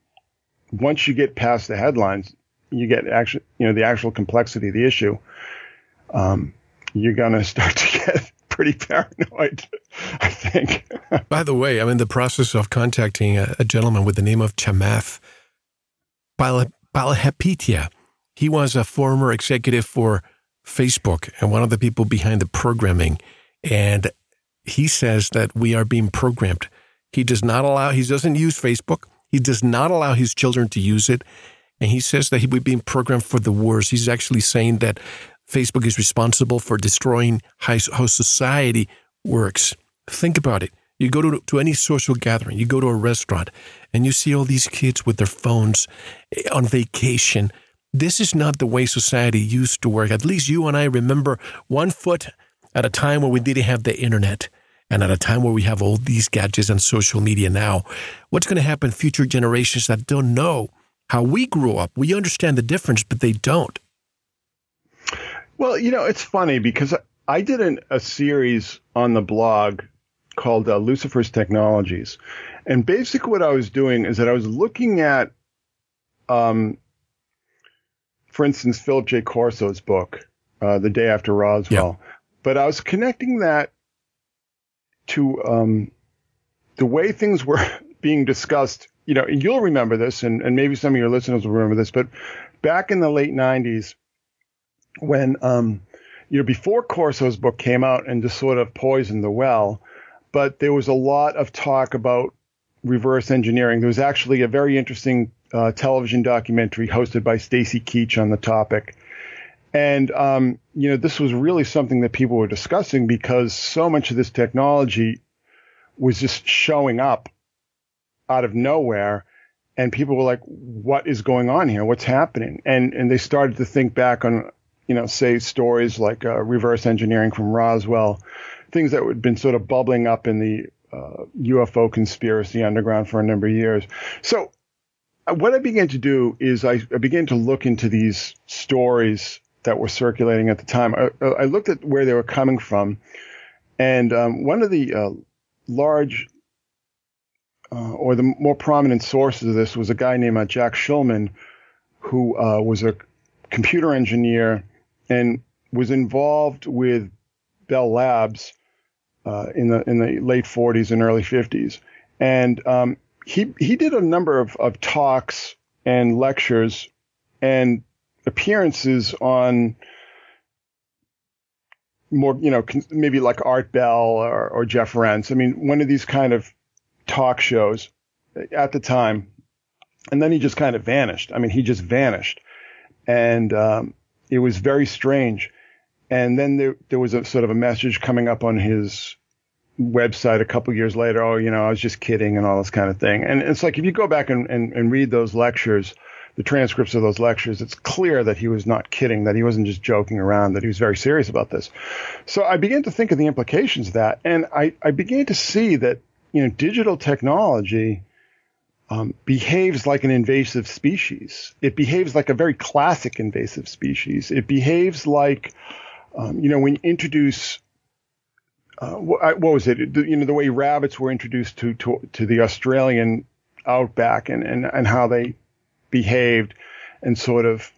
once you get past the headlines, you get actually, you know, the actual complexity of the issue. Um, you're going to start <laughs> to get pretty paranoid, <laughs> I think. By the way, I'm in the process of contacting a, a gentleman with the name of Chamath Pal- Palihapitiya. He was a former executive for Facebook and one of the people behind the programming. And he says that we are being programmed. He does not allow, he doesn't use Facebook. He does not allow his children to use it. And he says that he would be being programmed for the worse. He's actually saying that Facebook is responsible for destroying how, society works. Think about it. You go to, to any social gathering, you go to a restaurant, and you see all these kids with their phones eh, on vacation. This is not the way society used to work. At least you and I remember one foot at a time where we didn't have the internet and at a time where we have all these gadgets and social media now. What's going to happen future generations that don't know how we grew up? We understand the difference, but they don't. Well, you know, it's funny because I did an, a series on the blog called uh, Lucifer's Technologies. And basically what I was doing is that I was looking at, um, for instance, Philip J. Corso's book, uh, The Day After Roswell. But I was connecting that to um, the way things were <laughs> being discussed. You know, you'll remember this, and, and maybe some of your listeners will remember this, but back in the late 90s, when, um, you know, before Corso's book came out and just sort of poisoned the well, but there was a lot of talk about reverse engineering. There was actually a very interesting uh, television documentary hosted by Stacy Keach on the topic. And, um, you know, this was really something that people were discussing because so much of this technology was just showing up out of nowhere. And people were like, what is going on here? What's happening? And, and they started to think back on, you know, say stories like uh, reverse engineering from Roswell, things that had been sort of bubbling up in the uh, UFO conspiracy underground for a number of years. So uh, what I began to do is I, I began to look into these stories that were circulating at the time. I, I looked at where they were coming from, and um, one of the uh, large uh, or the more prominent sources of this was a guy named uh, Jack Shulman, who uh, was a computer engineer and was involved with Bell Labs uh, in the in the late 40s and early 50s, and um, he he did a number of, of talks and lectures and appearances on more, you know, maybe like Art Bell or, or Jeff Rense. I mean, one of these kind of talk shows at the time. And then he just kind of vanished. I mean, he just vanished. And um, it was very strange. and then there there was a sort of a message coming up on his website a couple years later. Oh, you know, I was just kidding and all this kind of thing. And it's like if you go back and, and, and read those lectures, the transcripts of those lectures, it's clear that he was not kidding, that he wasn't just joking around, that he was very serious about this. So I began to think of the implications of that, and I, I began to see that you know digital technology um, behaves like an invasive species. It behaves like a very classic invasive species. It behaves like, um, you know, when you introduce, uh, what, what, was it? You know, the way rabbits were introduced to to, to the Australian outback and, and, and how they behaved and sort of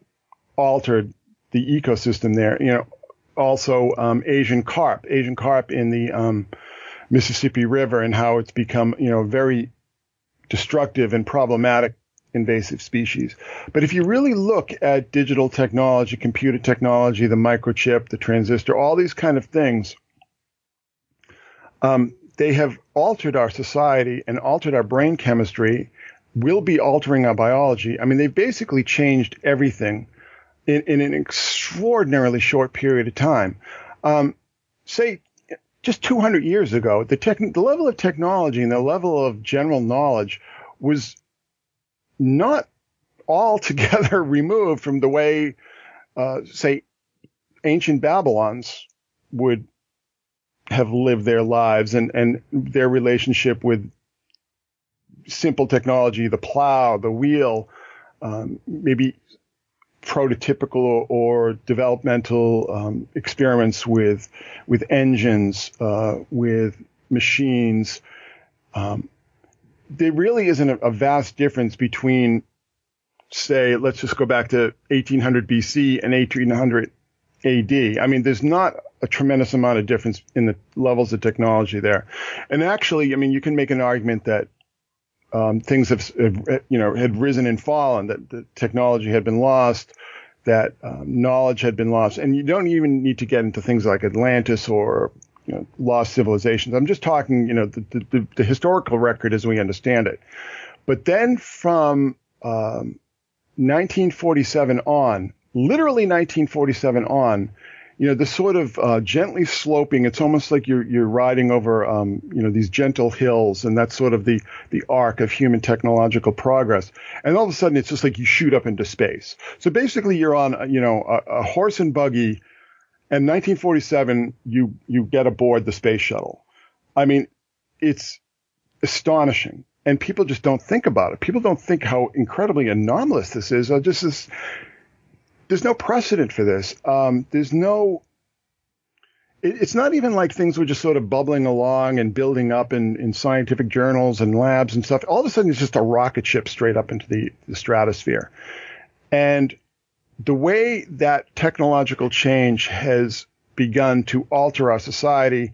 altered the ecosystem there. You know, also um, Asian carp, Asian carp in the um, Mississippi River and how it's become, you know, very destructive and problematic invasive species. But if you really look at digital technology, computer technology, the microchip, the transistor, all these kind of things, um, they have altered our society and altered our brain chemistry, will be altering our biology. I mean, they've basically changed everything in, in an extraordinarily short period of time. Um, say just 200 years ago, the, tech, the level of technology and the level of general knowledge was not altogether <laughs> removed from the way, uh, say, ancient Babylons would have lived their lives and, and their relationship with simple technology, the plow, the wheel, um, maybe prototypical or developmental um, experiments with with engines, uh, with machines. Um, there really isn't a, a, vast difference between, say, let's just go back to 1800 BC and 1800 AD. I mean, there's not a tremendous amount of difference in the levels of technology there. And actually, I mean, you can make an argument that um, things have, you know, had risen and fallen, that the technology had been lost, that um, knowledge had been lost. And you don't even need to get into things like Atlantis or you know, lost civilizations. I'm just talking, you know, the, the, the historical record as we understand it. But then from um, 1947 on, literally 1947 on, you know, the sort of uh, gently sloping. It's almost like you're you're riding over, um, you know, these gentle hills, and that's sort of the the arc of human technological progress. And all of a sudden, it's just like you shoot up into space. So basically, you're on, you know, a, a horse and buggy. And 1947, you you get aboard the space shuttle. I mean, it's astonishing, and people just don't think about it. People don't think how incredibly anomalous this is. Just this there's no precedent for this. Um, there's no. It, it's not even like things were just sort of bubbling along and building up in, in scientific journals and labs and stuff. All of a sudden, it's just a rocket ship straight up into the, the stratosphere, and the way that technological change has begun to alter our society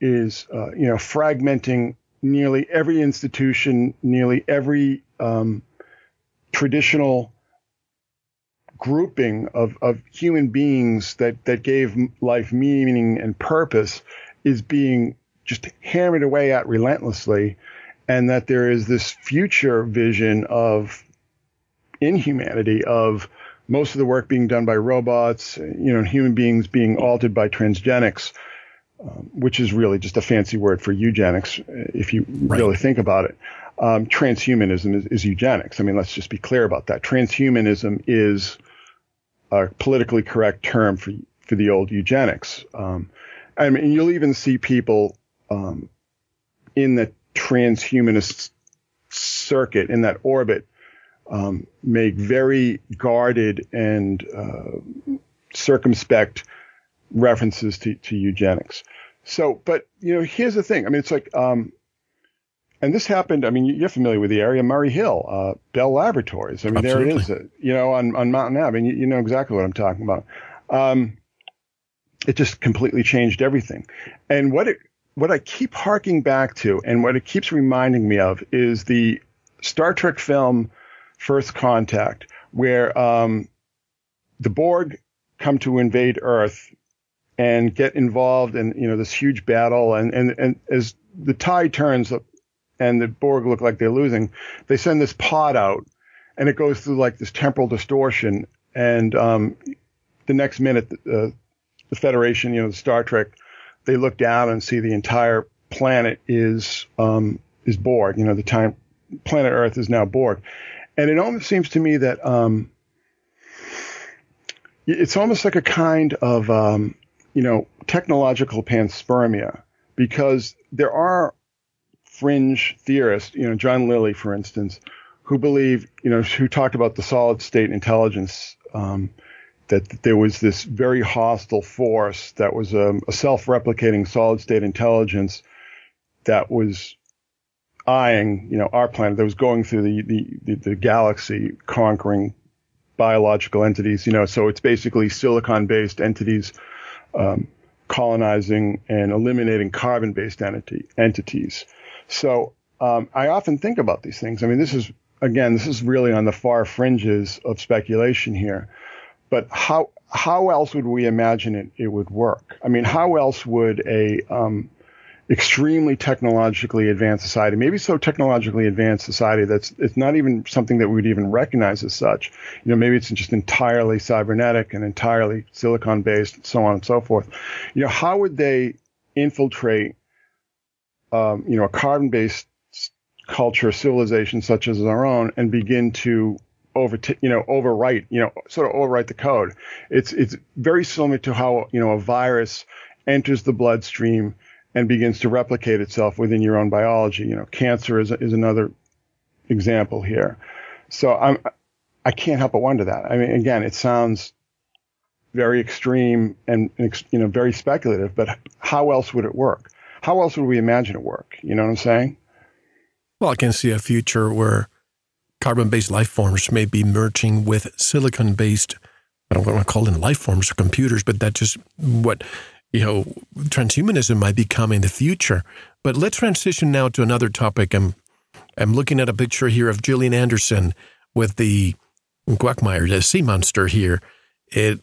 is, uh, you know, fragmenting nearly every institution, nearly every um, traditional grouping of, of human beings that, that gave life meaning and purpose is being just hammered away at relentlessly. And that there is this future vision of inhumanity of most of the work being done by robots, you know, human beings being altered by transgenics, um, which is really just a fancy word for eugenics, if you right. really think about it. Um, transhumanism is, is, eugenics. I mean, let's just be clear about that. Transhumanism is a politically correct term for for the old eugenics. Um, I mean, you'll even see people um, in the transhumanist circuit in that orbit um, make very guarded and uh, circumspect references to, to, eugenics. So, but you know, here's the thing. I mean, it's like um, and this happened. I mean, you're familiar with the area, Murray Hill, uh, Bell Laboratories. I mean, Absolutely. there it is. Uh, you know, on on Mountain Ave, and you, you know exactly what I'm talking about. Um, it just completely changed everything. And what it what I keep harking back to, and what it keeps reminding me of, is the Star Trek film First Contact, where um, the Borg come to invade Earth and get involved in you know this huge battle, and and and as the tide turns, and the Borg look like they're losing, they send this pod out, and it goes through like this temporal distortion, and um, the next minute, uh, the Federation, you know, the Star Trek, they look down and see the entire planet is um, is Borg. You know, the time planet Earth is now Borg, and it almost seems to me that um, it's almost like a kind of um, you know technological panspermia because there are fringe theorists, you know, John Lilly, for instance, who believe, you know, who talked about the solid state intelligence, um, that, there was this very hostile force that was um, a self-replicating solid state intelligence that was eyeing, you know, our planet, that was going through the, the, the, the galaxy, conquering biological entities, you know, so it's basically silicon-based entities um, colonizing and eliminating carbon-based entity, entities. So um, I often think about these things. I mean, this is again, this is really on the far fringes of speculation here. But how how else would we imagine it it would work? I mean, how else would a um, extremely technologically advanced society, maybe so technologically advanced society that's it's not even something that we would even recognize as such. You know, maybe it's just entirely cybernetic and entirely silicon based, and so on and so forth. You know, how would they infiltrate um, you know, a carbon-based culture, civilization such as our own, and begin to over, you know, overwrite, you know, sort of overwrite the code. It's it's very similar to how you know a virus enters the bloodstream and begins to replicate itself within your own biology. You know, cancer is is another example here. So I'm I can't help but wonder that. I mean, again, it sounds very extreme and you know very speculative, but how else would it work? How else would we imagine it work? You know what I'm saying? Well, I can see a future where carbon based life forms may be merging with silicon based, I don't want to call them life forms or computers, but that's just what, you know, transhumanism might become in the future. But let's transition now to another topic. I'm, I'm looking at a picture here of Gillian Anderson with the Quagmire, the sea monster here. It,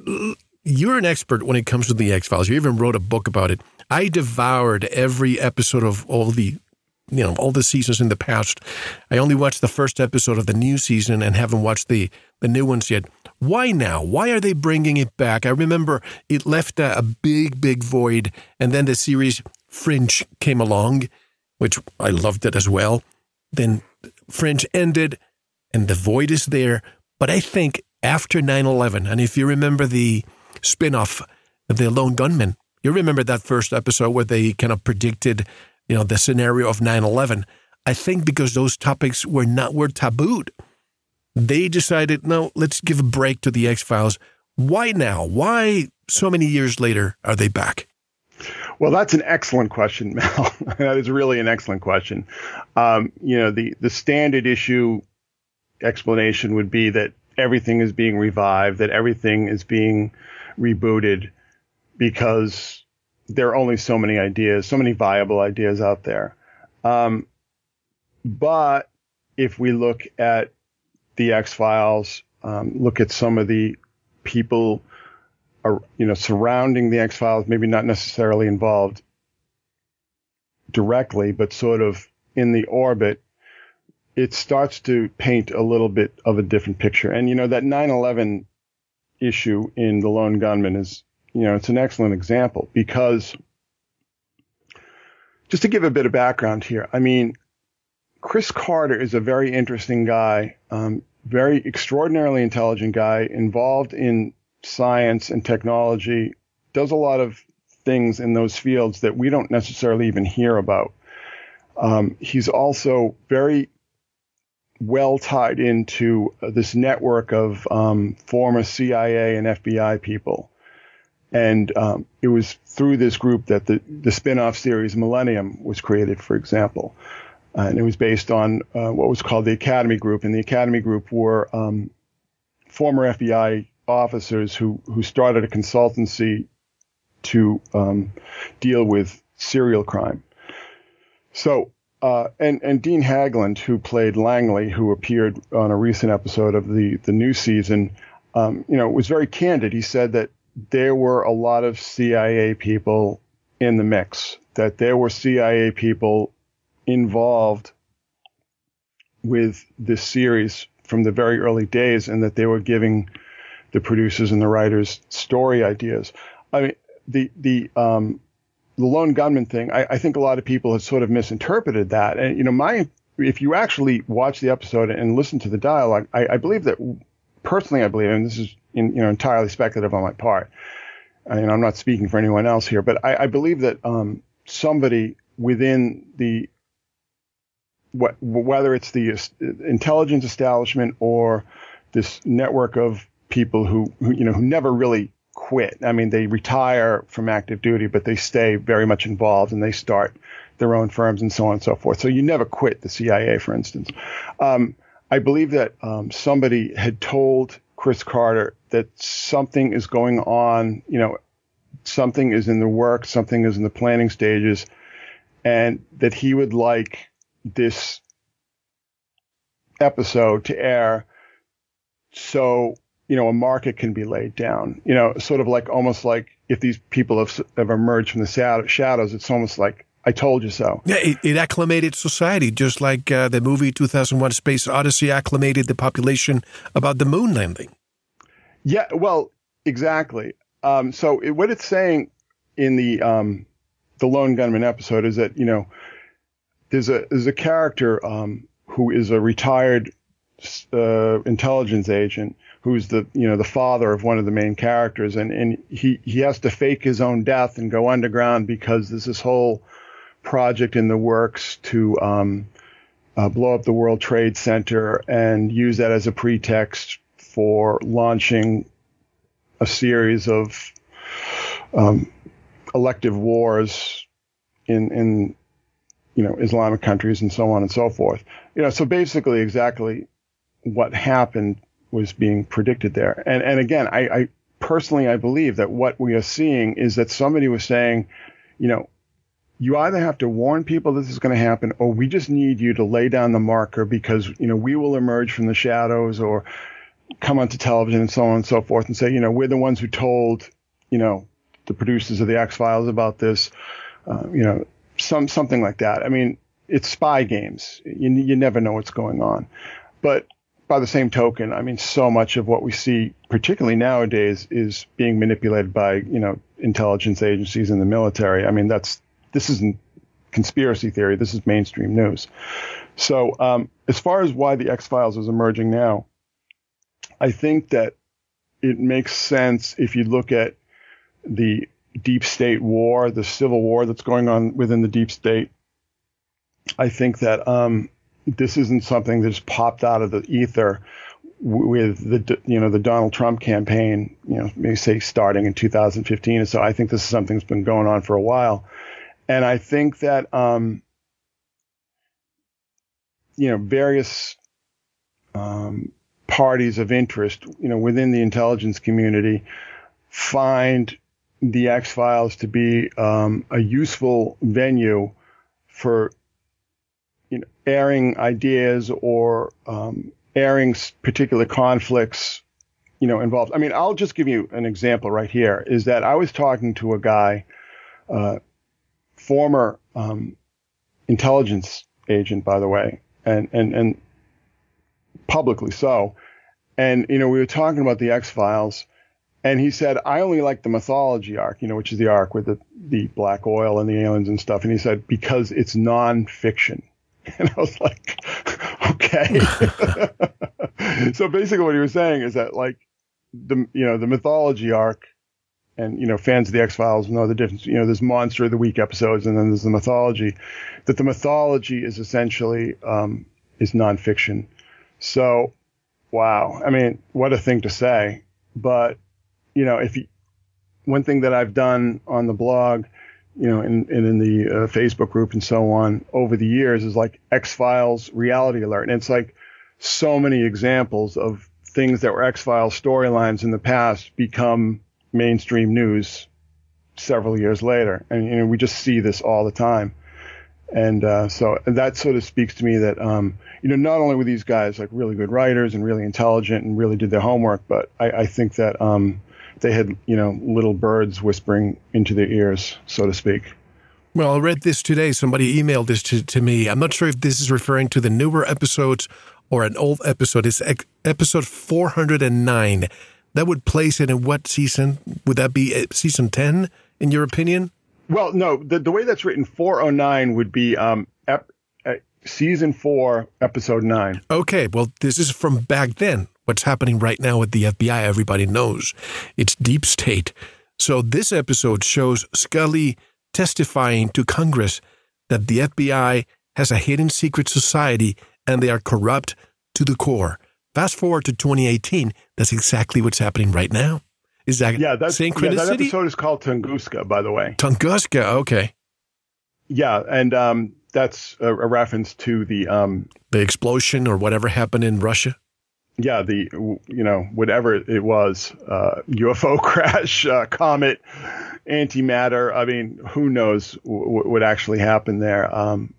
you're an expert when it comes to the X Files. You even wrote a book about it. I devoured every episode of all the you know all the seasons in the past. I only watched the first episode of the new season and haven't watched the the new ones yet. Why now? Why are they bringing it back? I remember it left a, a big big void, and then the series Fringe came along, which I loved it as well. Then Fringe ended, and the void is there. But I think after 9/11, and if you remember the spin-off, the Lone Gunmen, you remember that first episode where they kind of predicted, you know, the scenario of 9/11. I think because those topics were not were tabooed, they decided, no, let's give a break to the X Files. Why now? Why so many years later are they back? Well, that's an excellent question, <laughs> Mel. that is really an excellent question. Um, you know, the the standard issue explanation would be that everything is being revived, that everything is being rebooted because there are only so many ideas, so many viable ideas out there. Um, but if we look at the X Files, um, look at some of the people, are, you know, surrounding the X Files, maybe not necessarily involved directly, but sort of in the orbit, it starts to paint a little bit of a different picture. And you know that 9/11 issue in the Lone Gunman is you know, it's an excellent example because just to give a bit of background here, I mean, Chris Carter is a very interesting guy, um, very extraordinarily intelligent guy, involved in science and technology, does a lot of things in those fields that we don't necessarily even hear about. Um, he's also very well tied into this network of um, former CIA and FBI people and um, it was through this group that the, the spin-off series Millennium was created, for example. And it was based on uh, what was called the Academy Group. And the Academy Group were um, former FBI officers who, who started a consultancy to um, deal with serial crime. So, uh, and, and Dean Haglund, who played Langley, who appeared on a recent episode of the, the new season, um, you know, was very candid. He said that there were a lot of CIA people in the mix, that there were CIA people involved with this series from the very early days and that they were giving the producers and the writers story ideas. I mean, the the um, the lone gunman thing, I, I think a lot of people have sort of misinterpreted that. And you know, my if you actually watch the episode and listen to the dialogue, I, I believe that personally, I believe, and this is in, you know entirely speculative on my part. I mean, I'm not speaking for anyone else here, but I, I believe that um, somebody within the what, whether it's the intelligence establishment or this network of people who, who you know who never really quit. I mean, they retire from active duty, but they stay very much involved and they start their own firms and so on and so forth. So you never quit the CIA, for instance. Um, I believe that um, somebody had told Chris Carter that something is going on, you know, something is in the work, something is in the planning stages, and that he would like this episode to air so you know, a market can be laid down. You know, sort of like almost like if these people have, have emerged from the shadows, it's almost like I told you so. Yeah, it, it acclimated society, just like uh, the movie 2001 Space Odyssey acclimated the population about the moon landing. Yeah, well, exactly. Um, so it, what it's saying in the um, the lone gunman episode is that you know there's a there's a character um, who is a retired uh, intelligence agent who's the you know the father of one of the main characters, and and he he has to fake his own death and go underground because there's this whole project in the works to um, uh, blow up the World Trade Center and use that as a pretext for launching a series of um, elective wars in in you know Islamic countries and so on and so forth. You know, so basically, exactly what happened was being predicted there. And and again, I, I personally I believe that what we are seeing is that somebody was saying, you know, you either have to warn people this is going to happen, or we just need you to lay down the marker because you know we will emerge from the shadows or come onto television and so on and so forth and say, you know, we're the ones who told, you know, the producers of the X Files about this, uh, you know, some something like that. I mean, it's spy games. You you never know what's going on, but by the same token, I mean, so much of what we see, particularly nowadays, is being manipulated by, you know, intelligence agencies and the military. I mean, that's, this isn't conspiracy theory. This is mainstream news. So, um, as far as why the X Files is emerging now, I think that it makes sense if you look at the deep state war, the civil war that's going on within the deep state. I think that, um, this isn't something that's popped out of the ether with the you know the Donald Trump campaign, you know, maybe say starting in 2015 or so. I think this is something that's been going on for a while, and I think that um, you know various um, parties of interest, you know, within the intelligence community, find the X Files to be um, a useful venue for you know, airing ideas or um, airing particular conflicts, you know, involved. I mean, I'll just give you an example right here. Is that I was talking to a guy, uh, former um, intelligence agent, by the way, and and and publicly so. And you know, we were talking about the X Files, and he said, "I only like the mythology arc, you know, which is the arc with the the black oil and the aliens and stuff." And he said because it's non-fiction. <laughs> And I was like, <laughs> okay. <laughs> so basically what he was saying is that like the, you know, the mythology arc and, you know, fans of the X-Files know the difference. You know, there's monster of the week episodes and then there's the mythology that the mythology is essentially, um, is nonfiction. So, wow. I mean, what a thing to say. But, you know, if you, one thing that I've done on the blog you know, and, and in the uh, Facebook group and so on over the years is like X Files Reality Alert. And it's like so many examples of things that were X Files storylines in the past become mainstream news several years later. And, you know, we just see this all the time. And uh, so that sort of speaks to me that, um, you know, not only were these guys like really good writers and really intelligent and really did their homework, but I, I think that, um, they had, you know, little birds whispering into their ears, so to speak. Well, I read this today. Somebody emailed this to, to me. I'm not sure if this is referring to the newer episodes or an old episode. It's episode 409. That would place it in what season? Would that be uh, season 10 in your opinion? Well, no, the, the way that's written, 409 would be um, ep, uh, season four, episode nine. Okay, well, this is from back then. What's happening right now with the FBI, everybody knows. It's deep state. So this episode shows Scully testifying to Congress that the FBI has a hidden secret society and they are corrupt to the core. Fast forward to 2018, that's exactly what's happening right now. Is that Yeah, that's, yeah, synchronicity? that episode is called Tunguska, by the way. Tunguska, okay. Yeah, and um, that's a, a reference to the um, The explosion or whatever happened in Russia. yeah, the you know whatever it was, uh, UFO <laughs> crash, uh, comet, antimatter. I mean, who knows w- what actually happened there? Um,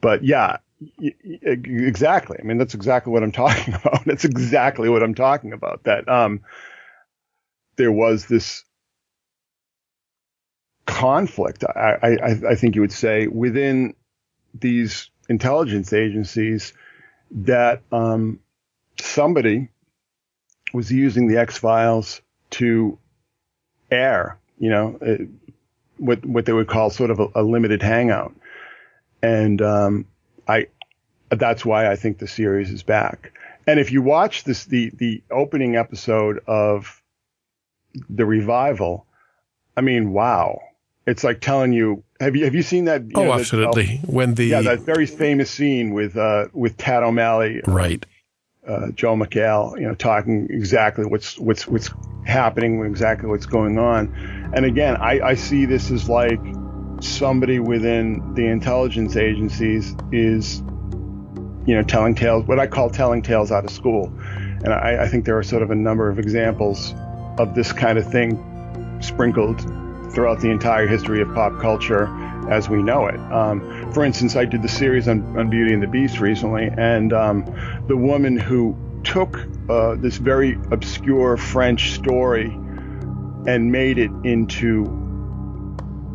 but yeah, exactly. I mean, that's exactly what I'm <laughs> talking about. That's exactly what I'm talking about. That um, there was this conflict. I, I, I think you would say within these intelligence agencies that um, somebody was using the X Files to air, you know, uh, what what they would call sort of a, a limited hangout, and um, I that's why I think the series is back. And if you watch this, the the opening episode of the revival, I mean, wow, it's like telling you. Have you have you seen that? you Oh, know, that- absolutely. When the yeah, that very famous scene with uh, with Tad O'Malley, right. uh, Joel McHale, you know, talking exactly what's what's what's happening, exactly what's going on. And again, I, I see this as like somebody within the intelligence agencies is, you know, telling tales, what I call telling tales out of school. And I, I think there are sort of a number of examples of this kind of thing sprinkled throughout the entire history of pop culture as we know it. Um, for instance, I did the series on, on Beauty and the Beast recently, and um, the woman who took uh, this very obscure French story and made it into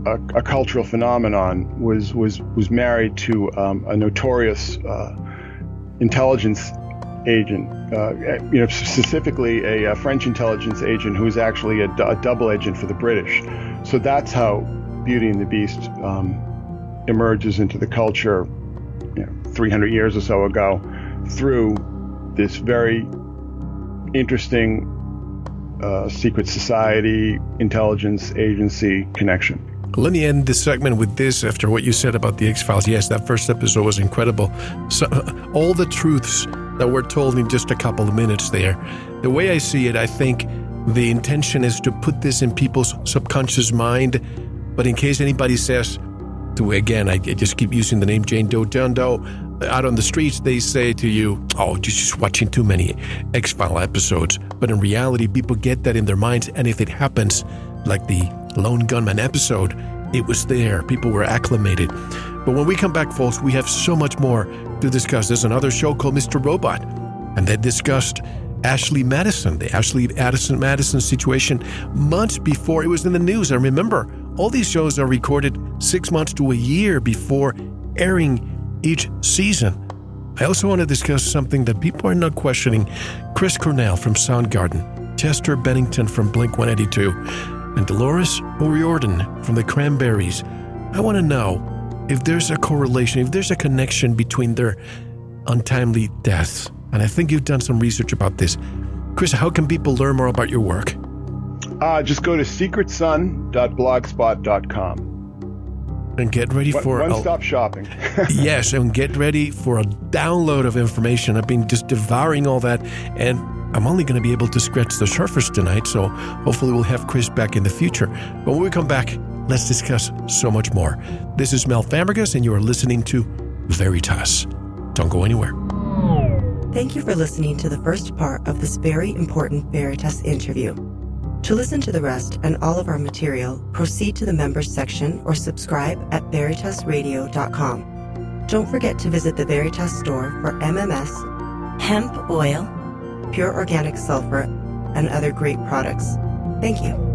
a, a cultural phenomenon was was was married to um, a notorious uh, intelligence agent, uh, you know, specifically a, a French intelligence agent who was actually a double agent for the British. So that's how Beauty and the Beast um, emerges into the culture, you know, 300 years or so ago, through this very interesting uh, secret society intelligence agency connection. Let me end this segment with this after what you said about the X Files. Yes, that first episode was incredible. So, <laughs> all the truths that were told in just a couple of minutes there. The way I see it, I think the intention is to put this in people's subconscious mind. But in case anybody says, to again, I just keep using the name Jane Doe, John Doe, out on the streets, they say to you, oh, you're just watching too many X File episodes. But in reality, people get that in their minds. And if it happens, like the Lone Gunman episode, it was there. People were acclimated. But when we come back, folks, we have so much more to discuss. There's another show called Mr. Robot, and they discussed Ashley Madison, the Ashley Addison Madison situation months before it was in the news. And remember, all these shows are recorded six months to a year before airing each season. I also want to discuss something that people are not questioning Chris Cornell from Soundgarden, Chester Bennington from Blink 182, and Dolores O'Riordan from the Cranberries. I want to know if there's a correlation, if there's a connection between their untimely deaths. And I think you've done some research about this. Chris, how can people learn more about your work? Uh, just go to secretsun.blogspot.com. And get ready for One a- stop shopping. <laughs> yes, and get ready for a download of information. I've been just devouring all that, and I'm only going to be able to scratch the surface tonight, so hopefully we'll have Chris back in the future. But when we come back, let's discuss so much more. This is Mel Fabregas, and you are listening to Veritas. Don't go anywhere. Thank you for listening to the first part of this very important Veritas interview. To listen to the rest and all of our material, proceed to the members section or subscribe at veritasradio.com. Don't forget to visit the Veritas store for MMS, hemp oil, pure organic sulfur, and other great products. Thank you.